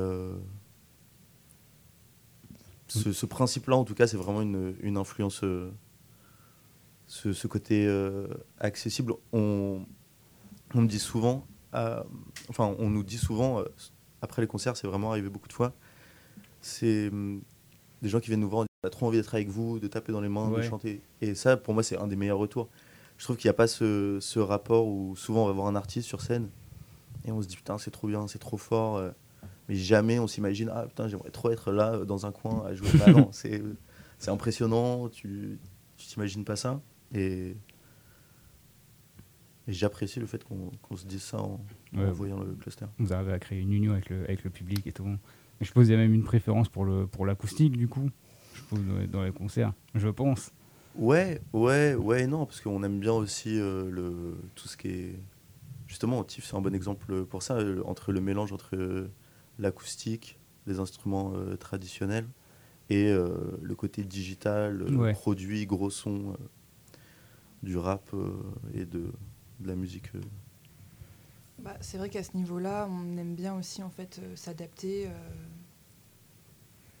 ce, ce principe-là, en tout cas, c'est vraiment une, une influence, ce, ce côté accessible. On, on me dit souvent, euh, enfin, on nous dit souvent, euh, après les concerts, c'est vraiment arrivé beaucoup de fois, c'est hum, des gens qui viennent nous voir, on a trop envie d'être avec vous, de taper dans les mains, de chanter. Et ça, pour moi, c'est un des meilleurs retours. Je trouve qu'il n'y a pas ce, ce rapport où souvent on va voir un artiste sur scène et on se dit putain, c'est trop bien, c'est trop fort. euh, Mais jamais on s'imagine, ah putain, j'aimerais trop être là euh, dans un coin à jouer. Bah non, c'est c'est impressionnant, tu tu t'imagines pas ça. Et, et j'apprécie le fait qu'on qu'on se dise ça en, en voyant le cluster. Vous arrivez à créer une union avec le, avec le public et tout. Je suppose qu'il y a même une préférence pour le pour l'acoustique du coup. Je suppose dans, les concerts, je pense. Ouais, ouais, ouais, non, parce qu'on aime bien aussi euh, le, tout ce qui est. Justement, Tiff, c'est un bon exemple pour ça, euh, entre le mélange entre euh, l'acoustique, les instruments traditionnels, et le côté digital, Ouais. produit, gros son, du rap et de, de la musique. Bah, c'est vrai qu'à ce niveau-là, on aime bien aussi en fait euh, s'adapter euh,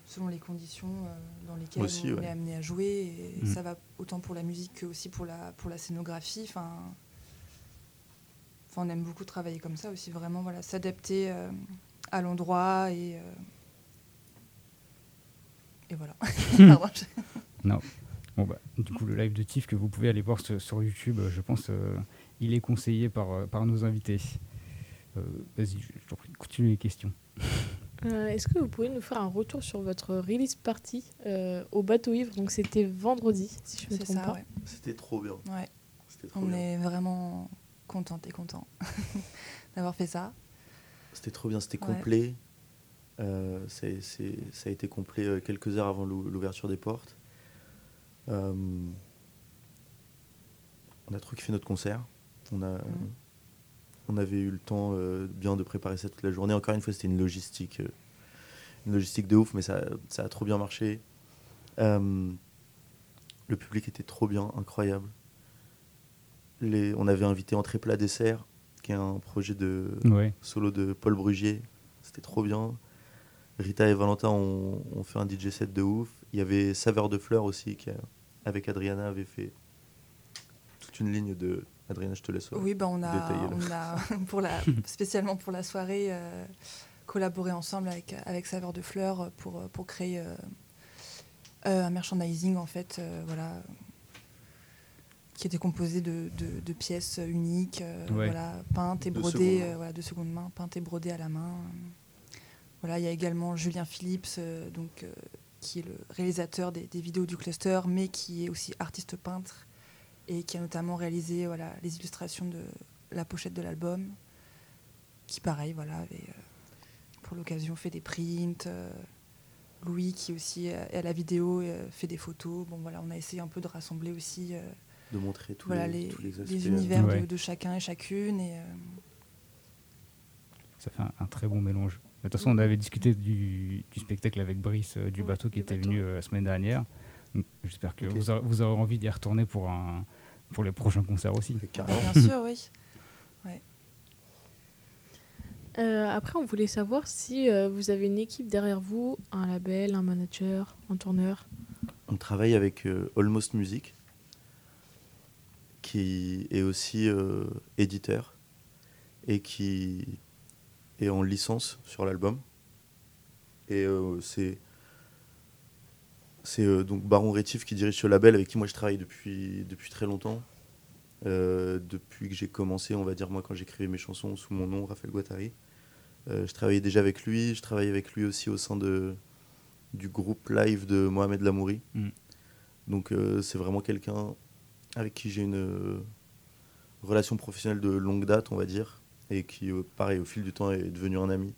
selon les conditions euh, dans lesquelles Aussi, on ouais. est amené à jouer. Et Mm. ça va autant pour la musique que aussi pour la, pour la scénographie. Enfin, enfin, on aime beaucoup travailler comme ça aussi, vraiment voilà, s'adapter euh, à l'endroit et, euh, et voilà. Pardon, je- Bon bah, du coup le live de Tiff que vous pouvez aller voir sur, YouTube, je pense, euh, il est conseillé par, euh, par nos invités. Euh, Vas-y, je t'en prie, continue les questions. Euh, Est-ce que vous pouvez nous faire un retour sur votre release party euh, au bateau ivre? Donc c'était vendredi, si je me trompe ça, pas. ouais. C'était trop bien. Ouais. C'était trop On bien. est vraiment contente et content d'avoir fait ça. C'était trop bien, c'était Ouais. complet. Euh, ça a été complet quelques heures avant l'ou- l'ouverture des portes. Euh, on a trop kiffé notre concert. On, a, on avait eu le temps euh, bien de préparer ça toute la journée. Encore une fois, c'était une logistique, euh, une logistique de ouf, mais ça, ça a trop bien marché. Euh, le public était trop bien, incroyable. Les, on avait invité Entrée Plat Dessert, qui est un projet de Ouais. solo de Paul Brugier. C'était trop bien. Rita et Valentin ont, ont fait un DJ set de ouf. Il y avait Saveur de Fleurs aussi, qui avec Adriana avait fait toute une ligne de. Adriana, je te laisse. euh, Oui, bah on a, on a pour la, spécialement pour la soirée, euh, collaboré ensemble avec, avec Saveur de Fleurs pour, pour créer euh, euh, un merchandising, en fait, euh, voilà, qui était composé de, de- de pièces uniques, euh, Ouais. voilà, peintes et De brodées, euh, voilà, de seconde main, peintes et brodées à la main. Voilà, il y a également Julien Phillips, euh, donc, euh, qui est le réalisateur des, des vidéos du cluster, mais qui est aussi artiste peintre et qui a notamment réalisé voilà, les illustrations de la pochette de l'album, qui pareil, voilà, avait euh, pour l'occasion fait des prints. euh, Louis qui aussi euh, est à la vidéo fait des photos. Bon voilà, on a essayé un peu de rassembler aussi de montrer tous, voilà, les, les, tous les aspects. les univers Ouais. de, de chacun et chacune. Et, euh, Ça fait un, un très bon mélange. De toute façon, on avait discuté du, du spectacle avec Brice euh, du bateau qui était bateau. venu euh, la semaine dernière. J'espère que vous, aurez, vous aurez envie d'y retourner pour, un, pour les prochains concerts aussi. Bien sûr, oui. Euh, après, on voulait savoir si euh, vous avez une équipe derrière vous, un label, un manager, un tourneur. On travaille avec euh, Almost Music, qui est aussi euh, éditeur et qui est en licence sur l'album. Et euh, c'est c'est euh, donc Baron Rétif qui dirige ce label avec qui moi je travaille depuis, depuis très longtemps. Euh, depuis que j'ai commencé, on va dire moi quand j'écrivais mes chansons sous mon nom, Raphaël Guattari. Euh, je travaillais déjà avec lui, je travaillais avec lui aussi au sein de, du groupe live de Mohamed Lamouri. Mm. Donc euh, c'est vraiment quelqu'un avec qui j'ai une relation professionnelle de longue date, on va dire, et qui, pareil, au fil du temps est devenu un ami,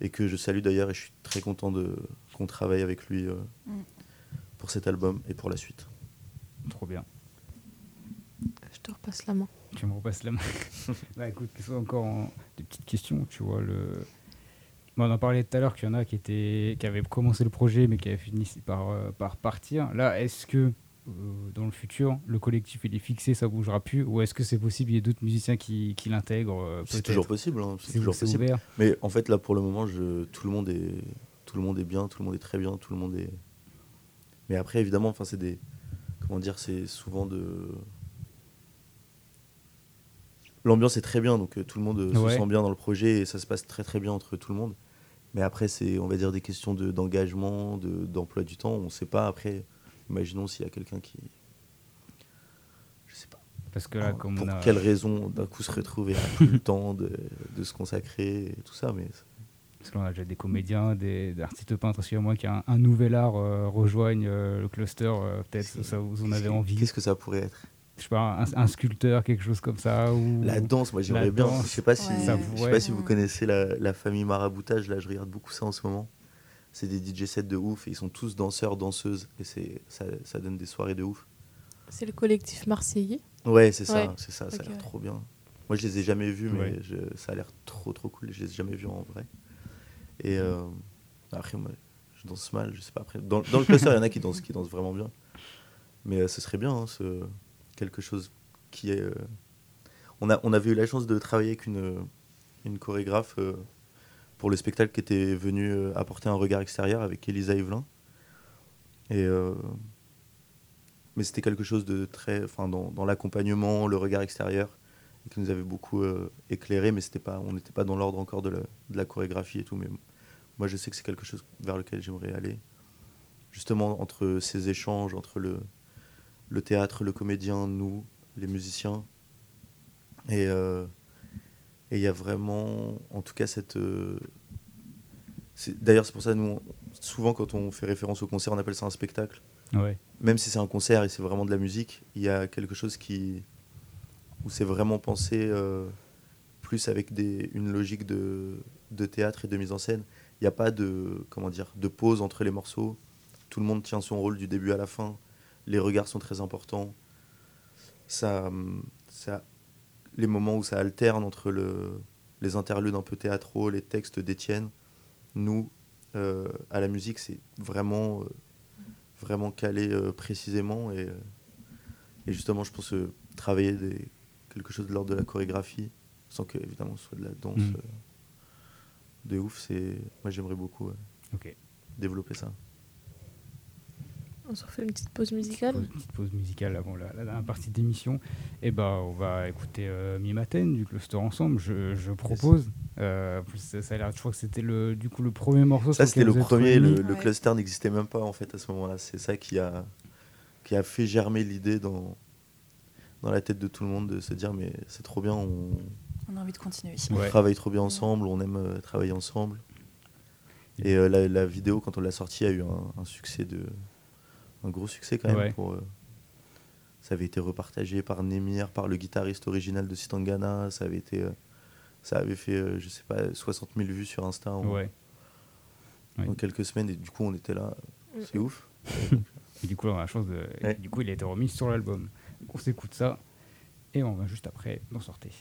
et que je salue d'ailleurs, et je suis très content de qu'on travaille avec lui euh, Mm. Pour cet album et pour la suite. Trop bien. Je te repasse la main. Tu me repasses la main. bah, écoute, que ce soit encore en- des petites questions, tu vois. Le... Bon, on en parlait tout à l'heure qu'il y en a qui, étaient... qui avaient commencé le projet mais qui avaient fini par, euh, par partir. Là, est-ce que euh, dans le futur, le collectif il est fixé, ça bougera plus Ou est-ce que c'est possible, il y a d'autres musiciens qui, qui l'intègrent euh, C'est peut-être? toujours possible, hein, c'est C'est toujours c'est possible. ouvert. Mais en fait, là, pour le moment, je, tout, le monde est, tout le monde est bien, tout le monde est très bien, tout le monde est. Mais après, évidemment, enfin, c'est des. Comment dire, c'est souvent de. L'ambiance est très bien, donc euh, tout le monde euh, Ouais. se sent bien dans le projet et ça se passe très très bien entre tout le monde. Mais après, c'est, on va dire, des questions de, d'engagement, de, d'emploi du temps. On ne sait pas. Après, imaginons s'il y a quelqu'un qui. Je sais pas. Parce que là, pour comme on a. quelle raison d'un coup se retrouver à plus le temps de, de se consacrer et tout ça. Mais Parce qu'on a déjà des comédiens, des, des artistes peintres, aussi à moi, qui un, un nouvel art euh, rejoignent euh, le cluster. euh, Peut-être ça vous en avez envie. Qu'est-ce que ça pourrait être? Je sais pas, un, un sculpteur, quelque chose comme ça. Ou... La danse, moi j'aimerais bien. danse. Je sais pas si, Ouais. Je sais pas si vous connaissez la, la famille Maraboutage. Là, je regarde beaucoup ça en ce moment. C'est des DJ sets de ouf et ils sont tous danseurs, danseuses et c'est ça, ça donne des soirées de ouf. C'est le collectif marseillais? Ouais, c'est ça, Ouais. c'est ça. Ça a l'air trop bien. Moi, je les ai jamais vus, mais Ouais. je- ça a l'air trop trop cool. Je les ai jamais vus en vrai. Et euh, après, moi, je danse mal. Je sais pas. Après, dans, dans le cluster, il y en a qui dansent, qui dansent vraiment bien. Mais euh, ce serait bien, hein, ce, quelque chose qui est. euh, On, a, on avait eu la chance de travailler avec une, une chorégraphe pour le spectacle qui était venue apporter un regard extérieur avec Elisa Evelyn. Et. mais c'était quelque chose de très. Enfin, dans, dans l'accompagnement, le regard extérieur, qui nous avait beaucoup éclairé, mais pas, on n'était pas dans l'ordre encore de la, de la chorégraphie et tout. Mais moi, je sais que c'est quelque chose vers lequel j'aimerais aller. Justement, entre ces échanges, entre le, le théâtre, le comédien, nous, les musiciens. Et euh, et il y a vraiment, en tout cas, cette. euh, D'ailleurs, c'est pour ça, nous, on- souvent, quand on fait référence au concert, on appelle ça un spectacle Ouais. même si c'est un concert et c'est vraiment de la musique, il y a quelque chose qui où c'est vraiment pensé euh, plus avec des, une logique de, de théâtre et de mise en scène. Il n'y a pas de comment dire de pause entre les morceaux. Tout le monde tient son rôle du début à la fin. les regards sont très importants. Ça, ça, les moments où ça alterne entre le, les interludes un peu théâtraux, les textes d'Étienne, nous, euh, à la musique, c'est vraiment, euh, vraiment calé euh, précisément. Et, et justement, je pense travailler des, quelque chose de l'ordre de la chorégraphie, sans que, évidemment, ce soit de la danse Mm. De ouf. C'est, moi, j'aimerais beaucoup développer ça. On se refait une petite pause musicale. Pause- petite pause musicale avant la, la dernière partie d'émission. Et ben, on va écouter euh, Mimaten du Cluster ensemble. Je, je propose. Euh, ça, ça a l'air. Je crois que c'était le du coup le premier morceau. Ça, c'était le premier. Le, Ouais. cluster n'existait même pas, en fait, à ce moment-là. C'est ça qui a, qui a fait germer l'idée dans, dans la tête de tout le monde de se dire, mais c'est trop bien, on, On a envie de continuer. on Ouais. travaille trop bien ensemble, on aime euh, travailler ensemble. Et euh, la, la vidéo, quand on l'a sortie, a eu un, un succès de. Un gros succès quand même. Ouais. Pour, euh, ça avait été repartagé par Nemir, par le guitariste original de Sitangana. Ça avait, été, euh, ça avait fait, euh, je sais pas, 60 000 vues sur Insta en, Ouais. en quelques semaines. Et du coup, on était là. Mm. C'est ouf. Et du coup, on a la chance de. Ouais. Du coup, il a été remis sur l'album. On s'écoute ça. Et on va juste après d'en sortir.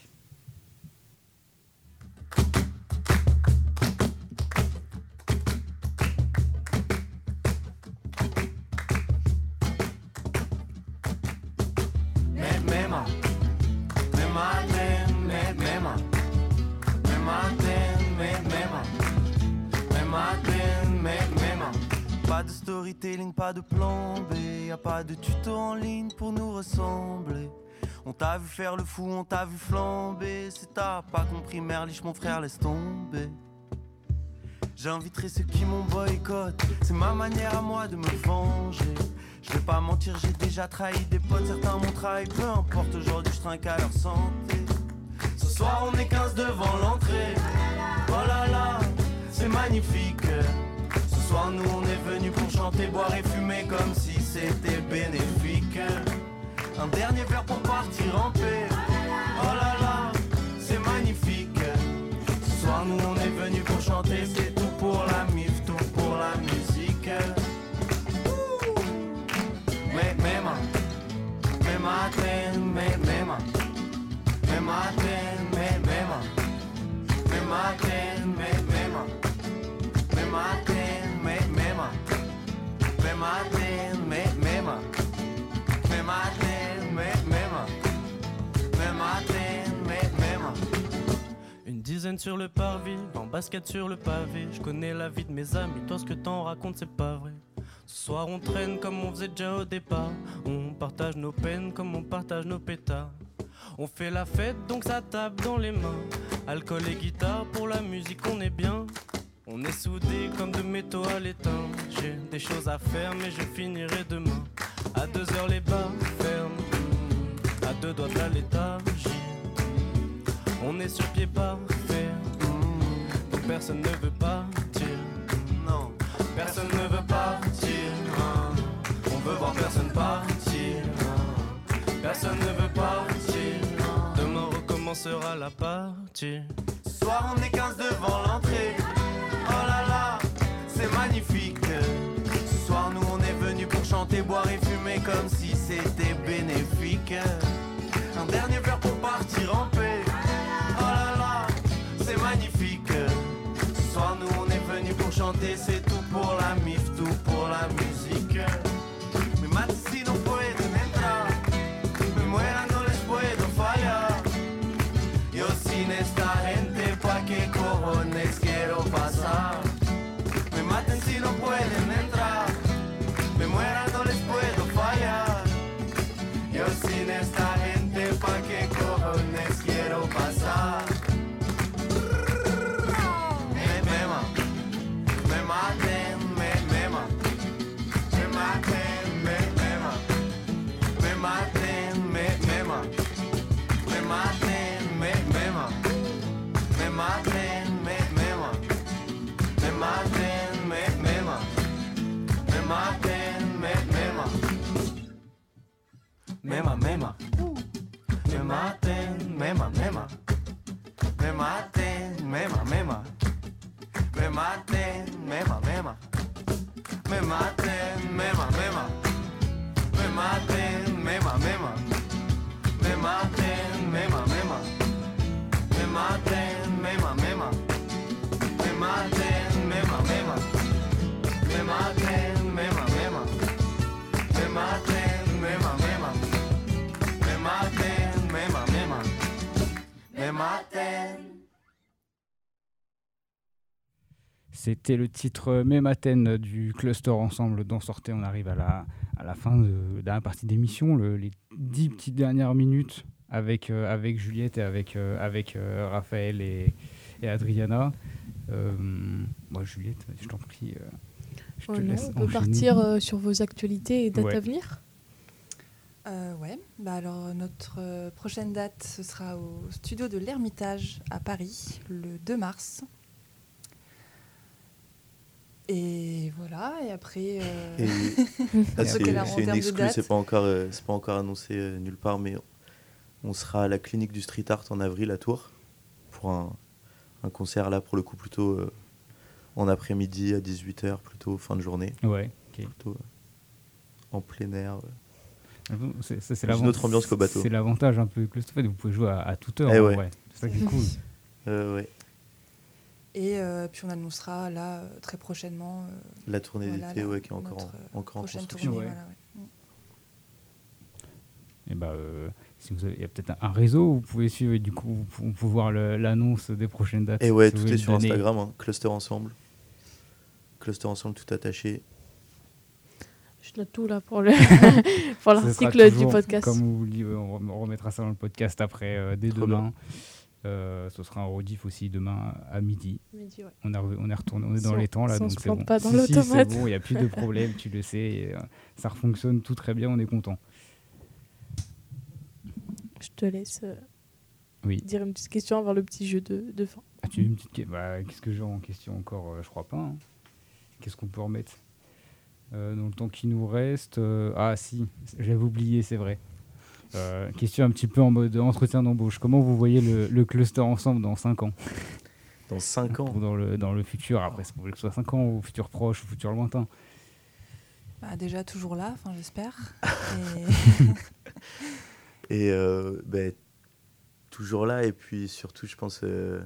Storytelling, pas de plan B, y a pas de tuto en ligne pour nous ressembler. On t'a vu faire le fou, on t'a vu flamber. Si t'as pas compris, Merlich, mon frère, laisse tomber. J'inviterai ceux qui m'ont boycott. C'est ma manière à moi de me venger. Je vais pas mentir, j'ai déjà trahi des potes, certains m'ont trahi. Peu importe, aujourd'hui je trinque à leur santé. Ce soir on est 15 devant l'entrée. Oh là là, c'est magnifique. Soir nous on est venus pour chanter, boire et fumer comme si c'était bénéfique. Un dernier verre pour partir en paix. Oh là là, c'est magnifique. Ce soir nous on est venus pour chanter, c'est tout pour la mif, tout pour la musique. Me mema, me maten, me mema, me maten, me mema, me maten, me mema, me maten, Une dizaine sur le parvis, en basket sur le pavé. Je connais la vie de mes amis, toi ce que t'en racontes c'est pas vrai. Ce soir on traîne comme on faisait déjà au départ. On partage nos peines comme on partage nos pétards. On fait la fête donc ça tape dans les mains. Alcool et guitare pour la musique on est bien. On est soudés comme de métaux à l'étain. J'ai des choses à faire mais je finirai demain. À deux heures les bars ferment. À deux doigts de la léthargie. On est sur pied parfait. Donc personne ne veut partir. Non, personne ne veut partir. On veut voir personne partir. Personne ne veut partir. Demain recommencera la partie. Soir on est 15 devant l'entrée. Magnifique. Ce soir nous on est venus pour chanter, boire et fumer comme si c'était bénéfique. Un dernier verre pour partir en paix. Oh là là, c'est magnifique. Ce soir nous on est venus pour chanter, c'est tout pour la mif, tout pour la musique. C'était le titre Mématen du cluster ensemble dont sortait. On arrive à la, à la fin de, de la partie d'émission, le- les dix petites dernières minutes avec, euh, avec Juliette et avec, euh, avec euh, Raphaël et, et Adriana. Euh, moi, Juliette, je t'en prie. euh, je te Oh non, laisse on peut enchaîner. partir euh, sur vos actualités et dates Ouais. à venir? Euh, ouais, bah alors notre euh, prochaine date, ce sera au studio de l'Ermitage à Paris, le 2 mars. Et voilà, et après. euh, ah, c'est une exclue, c'est pas encore, euh, c'est pas encore annoncé euh, nulle part, mais on sera à la clinique du street art en avril à Tours pour un, un concert là pour le coup plutôt euh, en après-midi à 18h, plutôt fin de journée, Ouais, ok. plutôt euh, en plein air. C'est- une autre ambiance qu'au bateau. C'est l'avantage un peu Clusterfuck, vous pouvez jouer à, à toute heure. Eh ouais. vrai. C'est ça qui est cool. Euh, ouais. Et euh, puis on annoncera là euh, très prochainement euh, La tournée Voilà, d'été la- ouais, qui est encore notre, en, encore en construction. tournée. ouais. voilà, ouais. Et bah, euh, si vous avez, il y a peut-être un, un réseau où vous pouvez suivre et du coup vous pou- vous pouvez voir l'annonce des prochaines dates. Et ouais, Si tout est sur donner. Instagram, hein, Cluster Ensemble. Cluster Ensemble tout attaché. Je note tout là pour le pour l'article du podcast. Comme vous le dites, on rem- on remettra ça dans le podcast après, euh, dès Trop demain. Euh, ce sera un rediff aussi demain à midi. Midi, ouais. On, a on est retourné, on est dans Si les temps là, si on donc c'est bon. pas dans Si, si, l'automate. c'est bon, il n'y a plus de problème, tu le sais. et, euh, ça fonctionne tout très bien, on est content. Je te laisse euh, Oui. dire une petite question avant le petit jeu de, de fin. Ah, tu as une petite bah, Qu'est-ce que j'ai en question encore Je crois pas. hein. Qu'est-ce qu'on peut remettre Euh, Dans le temps qui nous reste. euh, ah, si, j'avais oublié, c'est vrai. Euh, question un petit peu en mode entretien d'embauche. Comment vous voyez le, le cluster ensemble dans 5 ans Dans 5 ans. Ou dans le, dans le futur Après, ça pouvait que ce soit 5 ans, ou futur proche, ou futur lointain. Bah, déjà toujours là, enfin j'espère. Et- Et euh, ben, toujours là, et puis surtout, je pense, euh,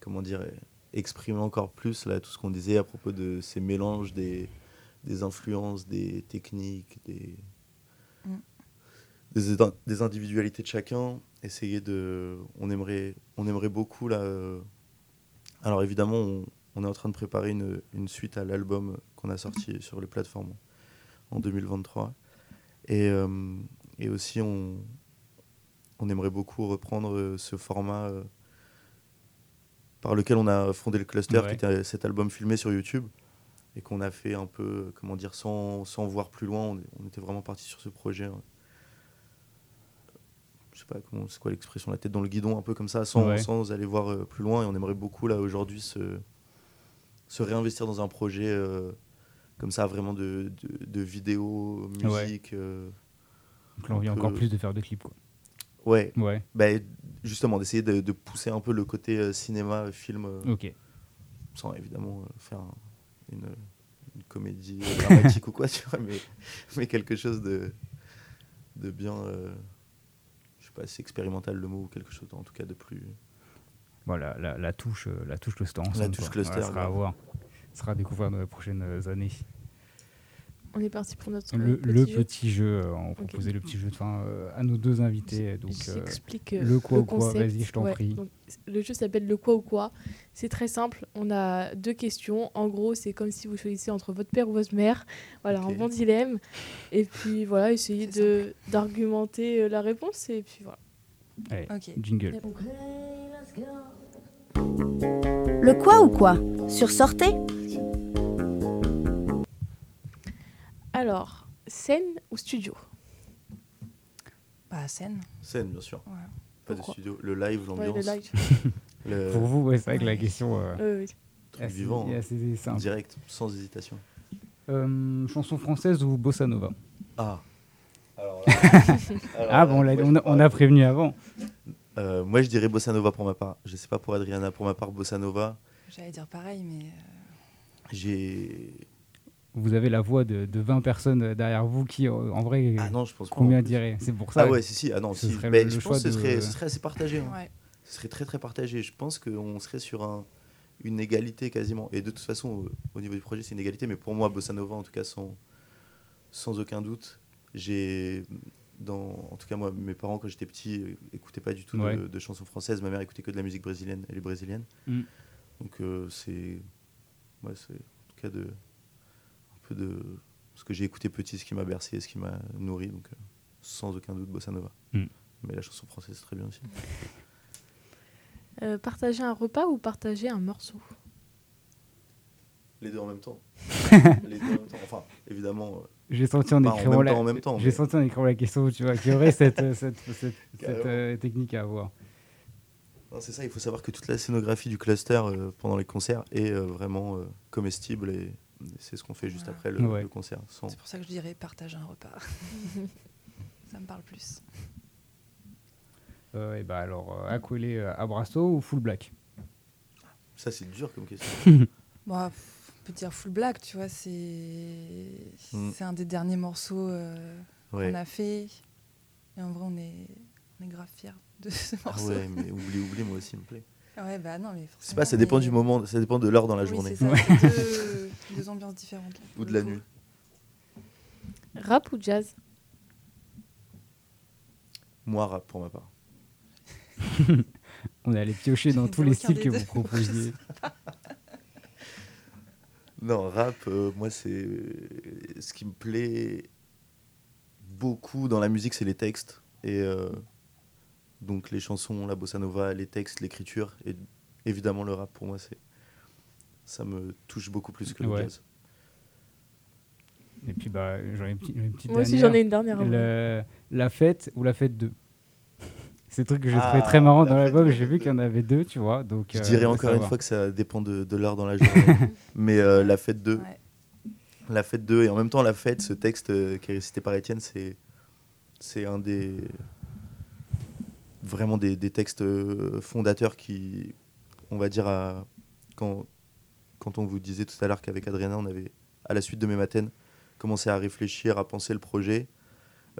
comment dire, exprimer encore plus là, tout ce qu'on disait à propos de ces mélanges des, des influences, des techniques, des. Des, des individualités de chacun. Essayer de. On aimerait, on aimerait beaucoup là. euh, alors évidemment, on, on est en train de préparer une, une suite à l'album qu'on a sorti sur les plateformes en 2023. Et, euh, et aussi, on, on aimerait beaucoup reprendre euh, ce format euh, par lequel on a fondé le cluster, Ouais. qui était cet album filmé sur YouTube, et qu'on a fait un peu, comment dire, sans, sans voir plus loin. On, on était vraiment parti sur ce projet. euh, je sais pas comment, c'est quoi l'expression, la tête dans le guidon, un peu comme ça, sans, Ouais. sans aller voir euh, plus loin. Et on aimerait beaucoup, là, aujourd'hui, se, se réinvestir dans un projet euh, comme ça, vraiment de, de, de vidéo, Ouais. musique. euh, Donc l'envie encore plus de faire de clips. Quoi. ouais, Ouais, bah, justement, d'essayer de, de pousser un peu le côté cinéma, film, ok. sans évidemment faire un- une, une comédie dramatique ou quoi, tu vois, mais, mais quelque chose de, de bien, sais pas si expérimental le mot, ou quelque chose en tout cas de plus. Voilà, la, la touche, euh, la touche cluster. La touche quoi. cluster, Voilà, sera à voir. sera à découvrir dans les prochaines euh, années. On est parti pour notre Le, euh, petit le jeu. petit jeu, euh, on proposait le petit jeu de fin euh, à nos deux invités. Donc, J'explique euh, le quoi ou quoi, vas-y, je t'en Ouais, prie. donc, le jeu s'appelle le quoi ou quoi. C'est très simple. On a deux questions. En gros, c'est comme si vous choisissez entre votre père ou votre mère. Voilà, un bon dilemme. Et puis voilà, essayez de d'argumenter la réponse. Et puis voilà. allez, Ok. jingle. Yep. Le quoi ou quoi Sur Sortez Alors, scène ou studio? Bah, scène. Scène, bien sûr. Ouais. Pas de studio. Le live, Ouais, l'ambiance. le live. le Pour vous, ouais, c'est vrai que la question euh, Euh, oui. est truc assez, vivant, hein. assez simple. direct, sans hésitation. Euh, chanson française ou bossa nova? Ah. Alors Ah bon, on a, on a prévenu avant. Euh, moi, je dirais bossa nova pour ma part. Je sais pas pour Adriana, pour ma part, bossa nova. J'allais dire pareil, mais euh, J'ai. Vous avez la voix de, de 20 personnes derrière vous qui, euh, en vrai, Ah non, je pense pas. combien diraient C'est pour ça. Ah ouais, si, si. Ah non, ce si. serait Mais le- je le pense que ce choix serait, de- ce serait assez partagé. hein. ouais. Ce serait très très partagé. Je pense qu'on serait sur un, une égalité quasiment. Et de toute façon, euh, au niveau du projet, c'est une égalité. Mais pour moi, Bossa Nova, en tout cas, sans, sans aucun doute, j'ai. Dans, en tout cas, moi, mes parents, quand j'étais petit, euh, écoutaient pas du tout de- chansons françaises. Ma mère écoutait que de la musique brésilienne. Elle est brésilienne. Mm. Donc, euh, c'est ouais, c'est en tout cas de, de ce que j'ai écouté petit, ce qui m'a bercé, ce qui m'a nourri. Donc, euh, sans aucun doute, bossa nova. Mm. Mais la chanson française, c'est très bien aussi. Euh, partager un repas ou partager un morceau? Les deux en même temps. Les deux en même temps. Enfin, évidemment. euh, J'ai senti en écrivant la... temps, en même temps, J'ai mais- senti en écrivant la question, tu vois, qu'il y aurait cette, cette, cette, cette, Carrément. euh, technique à avoir. Non, c'est ça, il faut savoir que toute la scénographie du cluster euh, pendant les concerts est euh, vraiment euh, comestible et c'est ce qu'on fait juste Voilà. après le, Ouais. le concert. Sans... C'est pour ça que je dirais partager un repas. ça me parle plus. Euh, et bah alors, euh, accolé euh, à Brasso ou full black? Ça, c'est dur comme question. On peut dire full black, tu vois, c'est Mm. c'est un des derniers morceaux euh, Ouais. qu'on a fait. Et en vrai, on est, on est grave fiers de ce Ah morceau. ouais, mais oublie, oublie, moi aussi, il me plaît. Ouais, bah non, mais forcément, pas, ça dépend mais- du moment, ça dépend de l'heure dans la Oui, journée. c'est ça, c'est deux, deux ambiances différentes. là, Ou de la coup. nuit. Rap ou jazz? Moi, rap pour ma part. On est allé piocher dans tous les styles que deux. vous proposiez. Non, rap, euh, moi, c'est. Ce qui me plaît beaucoup dans la musique, c'est les textes. Et euh, donc, les chansons, la bossa nova, les textes, l'écriture. Et évidemment, le rap, pour moi, c'est. Ça me touche beaucoup plus que le Ouais. jazz. Et puis, bah, j'en ai une petite, une petite Moi aussi, j'en ai une dernière. Le- la fête ou la fête 2 C'est le truc que j'ai Ah, trouvé très marrant la dans l'album. J'ai vu qu'il y en avait deux, tu vois. Donc, Je euh, dirais encore une fois que ça dépend de, de l'heure dans la journée. Mais euh, la fête 2, Ouais. la fête 2, et en même temps, la fête, ce texte euh, qui est récité par Étienne, c'est, c'est un des. Vraiment des, des textes euh, fondateurs qui, on va dire, à- quand, quand on vous disait tout à l'heure qu'avec Adriana, on avait, à la suite de mes matines, commencé à réfléchir, à penser le projet.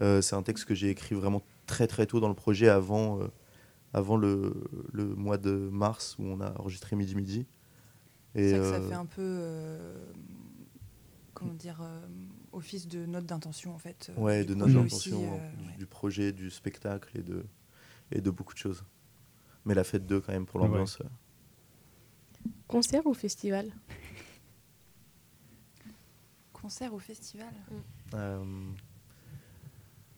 Euh, c'est un texte que j'ai écrit vraiment très très tôt dans le projet, avant, euh, avant le, le mois de mars, où on a enregistré Midi Midi. C'est Et, que ça euh, fait un peu. euh, comment dire euh, Office de note d'intention, en fait. euh, Ouais, de notre projet aussi, intention, euh, du, ouais. du projet, du spectacle et de, et de beaucoup de choses. Mais la fête 2 quand même pour l'ambiance. euh, Concert ou festival? Concert ou festival? Euh,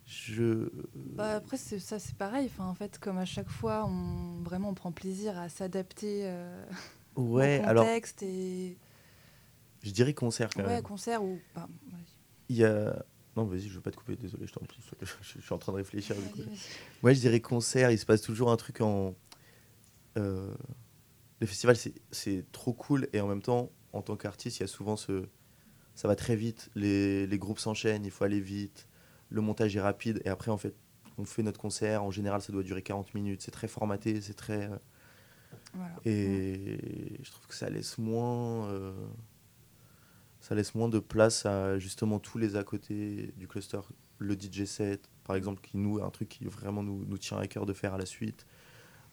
je... Bah, après, c'est- ça, c'est pareil. Enfin, en fait, comme à chaque fois, on, vraiment, on prend plaisir à s'adapter euh, ouais, au alors contexte. Et... je dirais concert quand Ouais, même. concert ou. bah. Il y a... Non, vas-y, je veux pas te couper, désolé, je t'en prie. Je, je- je suis en train de réfléchir. du coup. Ouais, je dirais concert, il se passe toujours un truc en. Euh, les festivals, c'est- c'est trop cool et en même temps, en tant qu'artiste, il y a souvent ce. Ça va très vite, les, les groupes s'enchaînent, il faut aller vite, le montage est rapide et après, en fait, on fait notre concert. En général, ça doit durer 40 minutes, c'est très formaté, c'est très. euh, Voilà. et je trouve que ça laisse moins. euh, ça laisse moins de place à justement tous les à côté du cluster. Le DJ set, par exemple, qui nous, un truc qui vraiment nous, nous tient à cœur de faire à la suite.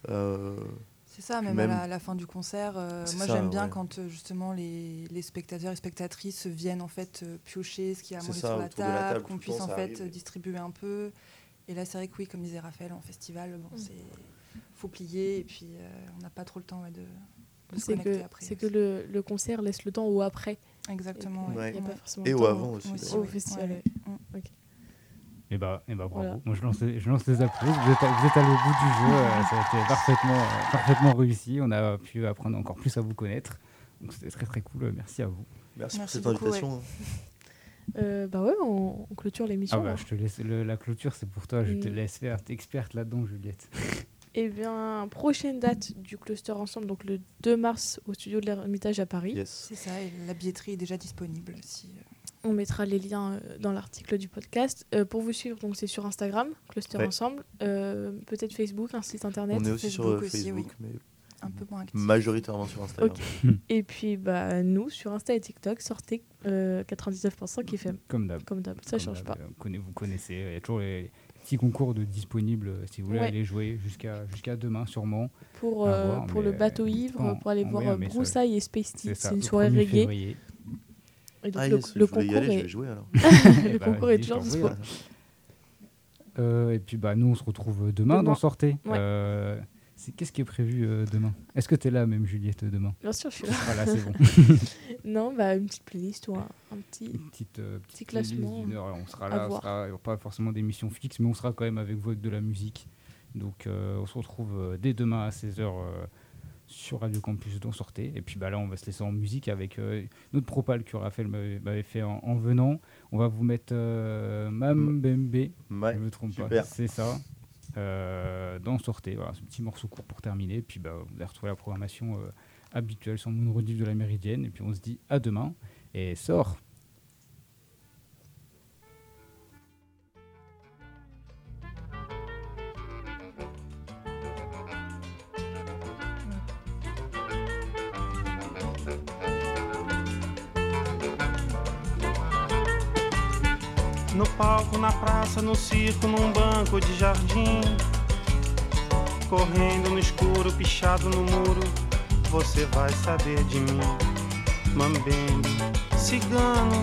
Euh, C'est ça, même, même- à la, à la fin du concert. euh, moi, j'aime bien ouais. quand euh, justement les, les spectateurs et spectatrices viennent en fait piocher ce qu'il y a à manger ça, sur la table, table, qu'on puisse temps, en fait arrive. distribuer un peu. Et là, c'est vrai que oui, comme disait Raphaël, en festival, bon, Mm. c'est faut plier et puis euh, on n'a pas trop le temps ouais, de, de se C'est connecter que, après. c'est que le, le concert laisse le temps au après. Exactement. Il n'y Ouais. a pas forcément Et au avant aussi, aussi, Au festival. Ouais. ouais. Et bah, et bah bravo. Voilà. Moi, je lance, les- je lance les applaudissements. Vous êtes, vous êtes allé au bout du jeu. euh, ça a été parfaitement, euh, parfaitement réussi. On a pu apprendre encore plus à vous connaître. Donc, c'était très, très cool. Merci à vous. merci, pour Merci cette beaucoup, invitation. Euh, bah ouais, on, on clôture l'émission. Ah bah, hein. je te laisse le- la clôture, c'est pour toi. Je te laisse faire. T'es experte là-dedans, Juliette. Eh bien, prochaine date du cluster ensemble, donc le 2 mars au studio de l'Ermitage à Paris. Yes. C'est ça, et la billetterie est déjà disponible. Si, euh, On mettra les liens euh, dans l'article du podcast. Euh, pour vous suivre, donc c'est sur Instagram, Cluster Ouais. Ensemble, euh, peut-être Facebook, un site internet. On est aussi sur Facebook aussi, Facebook, mais un peu moins actif. majoritairement sur Instagram. Ok. Et puis bah, nous, sur Insta et TikTok, sortez euh, 99% qui fait Comme d'hab. comme d'hab. Ça Comme change pas. Vous connaissez. Il y a toujours les petits concours de disponibles euh, si vous voulez Ouais. aller jouer jusqu'à jusqu'à demain, sûrement. Pour, euh, voir, pour le bateau euh, ivre, en- pour aller voir euh. Broussailles et Space Tea. C'est une le soirée 1er reggae. février. Et donc Ah le, yes, le je y concours aller, je est, vais jouer alors. le bah, concours est je toujours dispo. là. Euh, et puis bah nous on se retrouve demain, Demain. dans Sortez. Ouais. Euh, C'est qu'est-ce qui est prévu euh, demain? Est-ce que tu es là même Juliette demain? Bien sûr, je suis là. Voilà, c'est bon. non, bah une petite playlist ou un, un petit. Une petite, euh, Petit petite classement d'une heure. On sera là, on sera, il aura pas forcément d'émission fixe, mais on sera quand même avec vous avec de la musique. Donc euh, on se retrouve euh, dès demain à 16h sur Radio Campus dont sortez. Et puis bah, là, on va se laisser en musique avec euh, notre propal que Raphaël m'avait fait en, en venant. On va vous mettre euh, Mam Bembe, Ouais, je me trompe pas, c'est ça. Euh, dans sortez, voilà, ce petit morceau court pour terminer. Puis bah, vous allez retrouver la programmation euh, habituelle sur Moon Rediff de la Méridienne. Et puis on se dit à demain. Et sort palco, na praça, no circo, num banco de jardim. Correndo no escuro, pichado no muro, você vai saber de mim. Mambembe, cigano,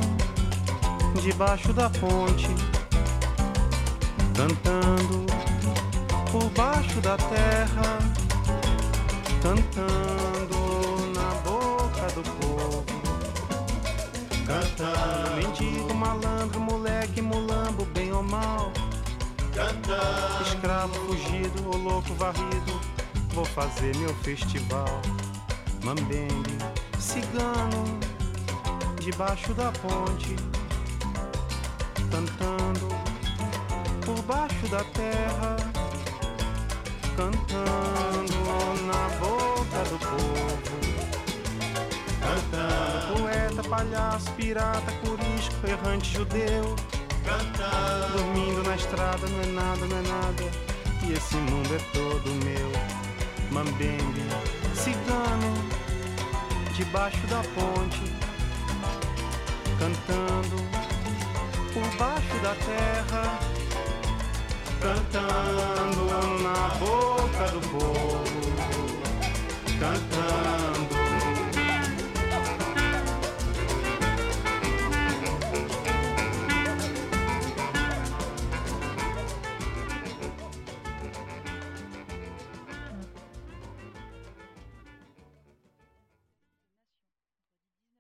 debaixo da ponte, cantando por baixo da terra, cantando na boca do povo. Cantando, mendigo, malandro, moleque, mulambo, bem ou mal. Escravo fugido, ou louco varrido, vou fazer meu festival. Mambembe, cigano, debaixo da ponte, cantando por baixo da terra, cantando na boca do povo. Poeta, palhaço, pirata, corisco, errante judeu. Cantando, dormindo na estrada, não é nada, não é nada. E esse mundo é todo meu. Mambembe, cigano, debaixo da ponte. Cantando, por baixo da terra. Cantando na boca do povo. Cantando